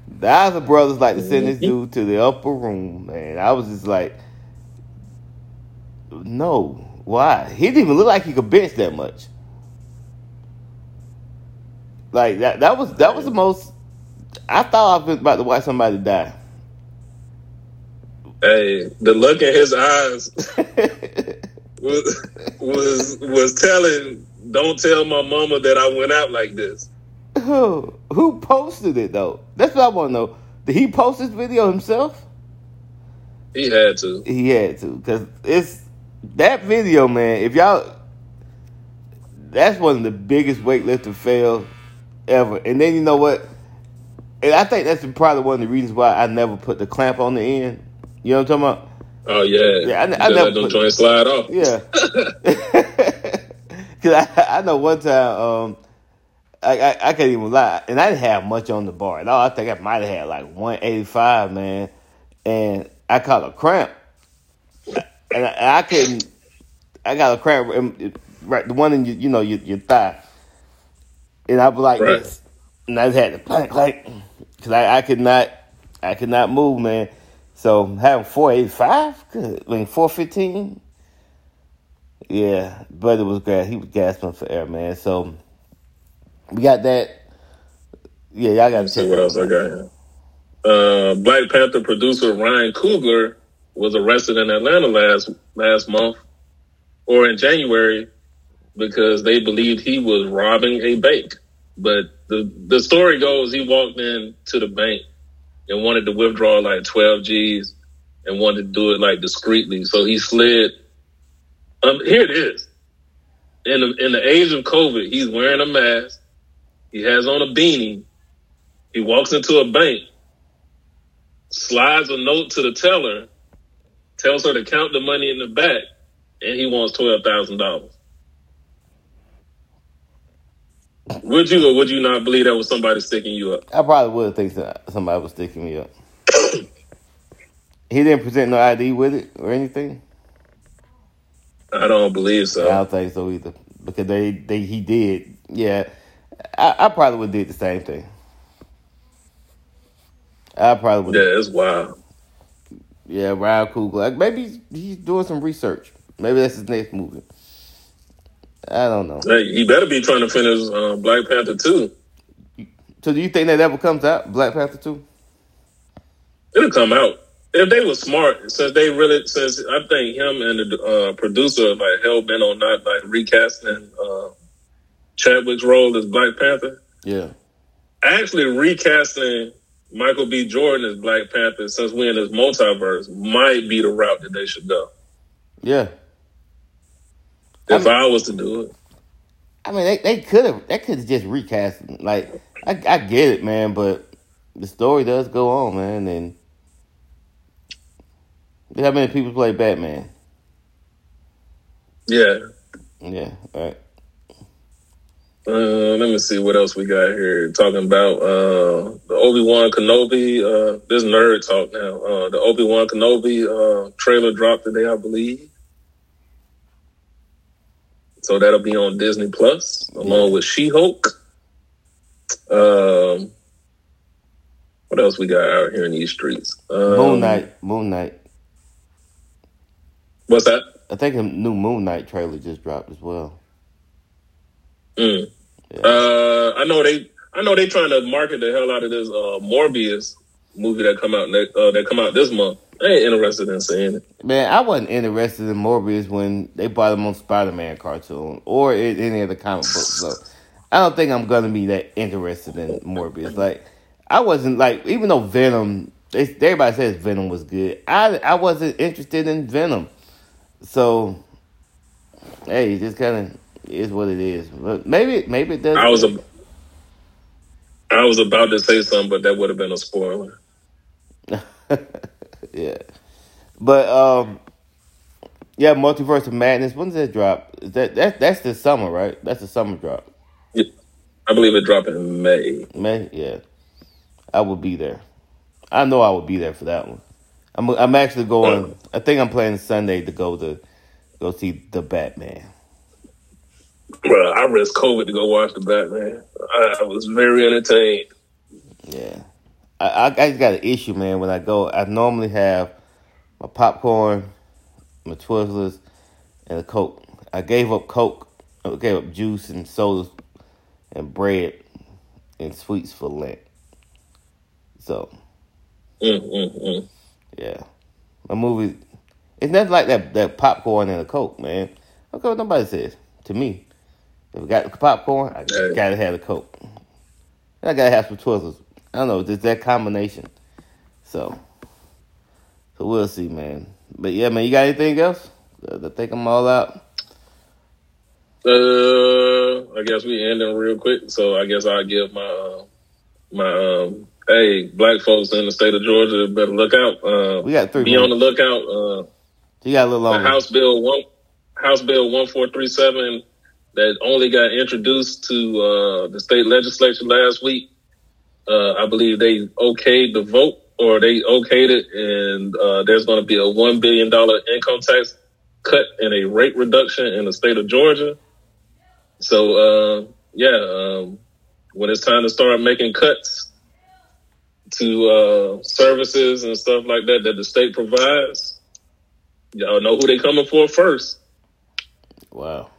The other brothers like to send this mm-hmm. dude to the upper room, man. I was just like, no, why? He didn't even look like he could bench that much. Like that. That was that was the most. I thought I was about to watch somebody die. Hey, the look in his eyes was was was telling. Don't tell my mama that I went out like this. who who posted it though? That's what I want to know. Did he post this video himself? He had to. He had to, cause it's that video, man. If y'all, that's one of the biggest weightlifting fail ever. And then you know what? And I think that's probably one of the reasons why I never put the clamp on the end. You know what I'm talking about? Oh yeah. Yeah, I- I never let them put- joints slide off. Yeah. Cause I, I know one time, um, I, I I can't even lie, and I didn't have much on the bar at all. I think I might have had like 185, man, and I caught a cramp, and I, I couldn't. I got a cramp, in- right, the one in your, you know, your, your thigh, and I was like Right. this, and I just had to plank like, cause I, I could not, I could not move, man. So having 485, good. I mean 415. Yeah, brother was gas. He was gasping for air, man. So we got that. Yeah, y'all got to see what else I got. Uh, Black Panther producer Ryan Coogler was arrested in Atlanta last last month or in January because they believed he was robbing a bank. But the the story goes he walked in to the bank and wanted to withdraw like 12 G's and wanted to do it like discreetly. So he slid. Um, here it is. In the, in the age of COVID, he's wearing a mask. He has on a beanie. He walks into a bank, slides a note to the teller, tells her to count the money in the back, and he wants twelve thousand dollars. Would you or would you not believe that was somebody sticking you up? I probably would think that somebody was sticking me up. he didn't present no ID with it or anything. I don't believe so. I don't think so either because they, they he did. Yeah, I, I probably would did the same thing. I probably would. Yeah, it's wild. Yeah, Ryan Coogler. Maybe he's, he's doing some research. Maybe that's his next movie. I don't know. Hey, he better be trying to finish uh, Black Panther two. So do you think that ever comes out? Black Panther two? It'll come out if they were smart. Since they really, since I think him and the uh, producer like hell bent on not like recasting uh, Chadwick's role as Black Panther. Yeah. Actually, recasting Michael B. Jordan as Black Panther, since we're in this multiverse, might be the route that they should go. Yeah. If I'm- I was to do it, I mean, they, they could have they could have just recast. Like I, I get it, man, but the story does go on, man. And how many people play Batman? yeah. Yeah, right. Uh, let me see what else we got here. Talking about uh, the Obi Wan Kenobi. Uh, this nerd talk now. Uh, the Obi Wan Kenobi uh, trailer dropped today, I believe. So that'll be on Disney Plus along with She Hulk. Um, what else we got out here in these streets? Um, Moon Knight. Moon Knight. What's that? I think a new Moon Knight trailer just dropped as well. Mm. Uh, I know they. I know they trying to market the hell out of this uh, Morbius movie that come out next, uh, that come out this month. I ain't interested in seeing it. Man, I wasn't interested in Morbius when they bought him on Spider Man cartoon or in any of the comic books. So I don't think I'm gonna be that interested in Morbius. Like I wasn't like even though Venom, they, everybody says Venom was good. I I wasn't interested in Venom. So hey, it just kind of is what it is. But maybe maybe it does. I was a, I was about to say something, but that would have been a spoiler. yeah, but um, yeah, Multiverse of Madness. When does that drop? Is that that that's the summer, right? That's the summer drop. Yeah, I believe it dropped in May. May, yeah, I will be there. I know I will be there for that one. I'm I'm actually going. I think I'm planning Sunday to go to go see the Batman. Bro, I risked COVID to go watch the Batman. I was very entertained. Yeah. I, I, just got an issue, man. When I go, I normally have my popcorn, my Twizzlers, and a Coke. I gave up Coke. I gave up juice and sodas and bread and sweets for Lent. So, Mm, mm, mm. yeah. My movie, it's nothing like that, that popcorn and a Coke, man. Okay, what nobody says. To me, if I got the popcorn, I Yeah. gotta have the Coke. I gotta have some Twizzlers. I don't know, just that combination. So, so we'll see, man. But yeah, man, you got anything else? I think I'm all out. Uh, I guess we ending real quick, so I guess I'll give my uh, my um. Hey, black folks in the state of Georgia better look out. Uh, We got three be on the lookout. Uh, You got a little longer. House Bill one House Bill one four three seven that only got introduced to uh, the state legislature last week. Uh, I believe they okayed the vote or they okayed it, and uh, there's going to be a one billion dollar income tax cut and a rate reduction in the state of Georgia. So uh, yeah, um, when it's time to start making cuts to uh, services and stuff like that that the state provides, y'all know who they coming for first. Wow.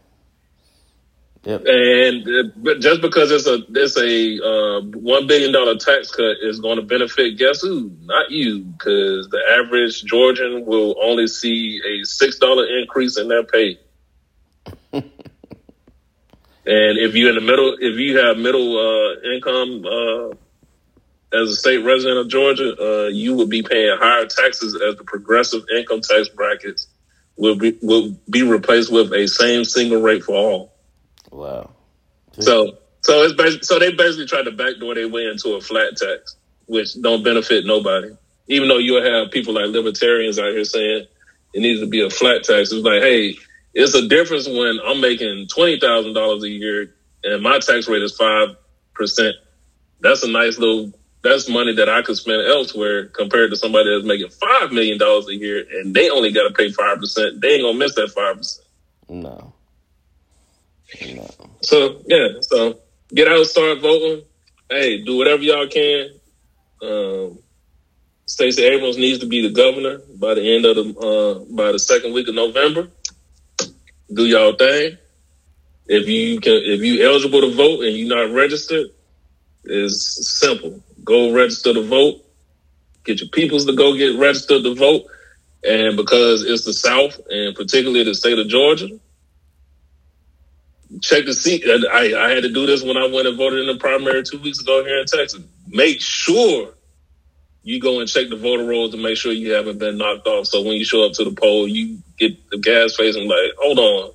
Yep. And uh, but just because it's a it's a uh, one billion dollar tax cut is going to benefit guess who? Not you, because the average Georgian will only see a six dollar increase in their pay. and if you're in the middle, if you have middle uh, income uh, as a state resident of Georgia, uh, you will be paying higher taxes as the progressive income tax brackets will be will be replaced with a same single rate for all. Wow. So so it's so they basically tried to backdoor their way into a flat tax, which don't benefit nobody. Even though you'll have people like libertarians out here saying it needs to be a flat tax. It's like, hey, it's a difference when I'm making twenty thousand dollars a year and my tax rate is five percent. That's a nice little that's money that I could spend elsewhere compared to somebody that's making five million dollars a year and they only gotta pay five percent. They ain't gonna miss that five percent. No. No. So yeah, so get out, start voting. Hey, do whatever y'all can. Um, Stacey Abrams needs to be the governor by the end of the uh, by the second week of November. Do y'all thing. If you can, if you eligible to vote and you're not registered, it's simple. Go register to vote. Get your peoples to go get registered to vote. And because it's the South and particularly the state of Georgia, check see. and I, I had to do this when I went and voted in the primary two weeks ago here in Texas. Make sure you go and check the voter rolls to make sure you haven't been knocked off. So when you show up to the poll, you get the gas face and like, hold on,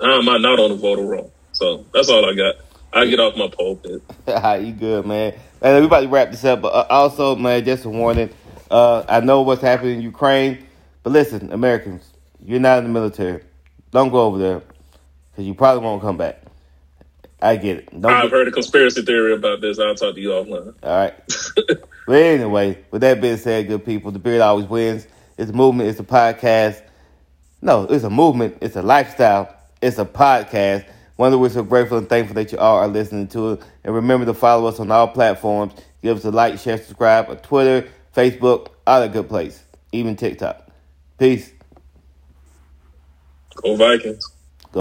how am I not on the voter roll? So that's all I got. I get off my pulpit. you good, man. And we about to wrap this up, but uh, also, man, just a warning. Uh, I know what's happening in Ukraine, but listen, Americans, you're not in the military. Don't go over there because you probably won't come back. I get it. Don't I've get- heard a conspiracy theory about this. I'll talk to you offline. All right. but anyway, with that being said, good people, the beard always wins. It's a movement. It's a podcast. No, it's a movement. It's a lifestyle. It's a podcast. One of we're so grateful and thankful that you all are listening to it. And remember to follow us on all platforms. Give us a like, share, subscribe on Twitter, Facebook, all that good place, even TikTok. Peace. Go Vikings.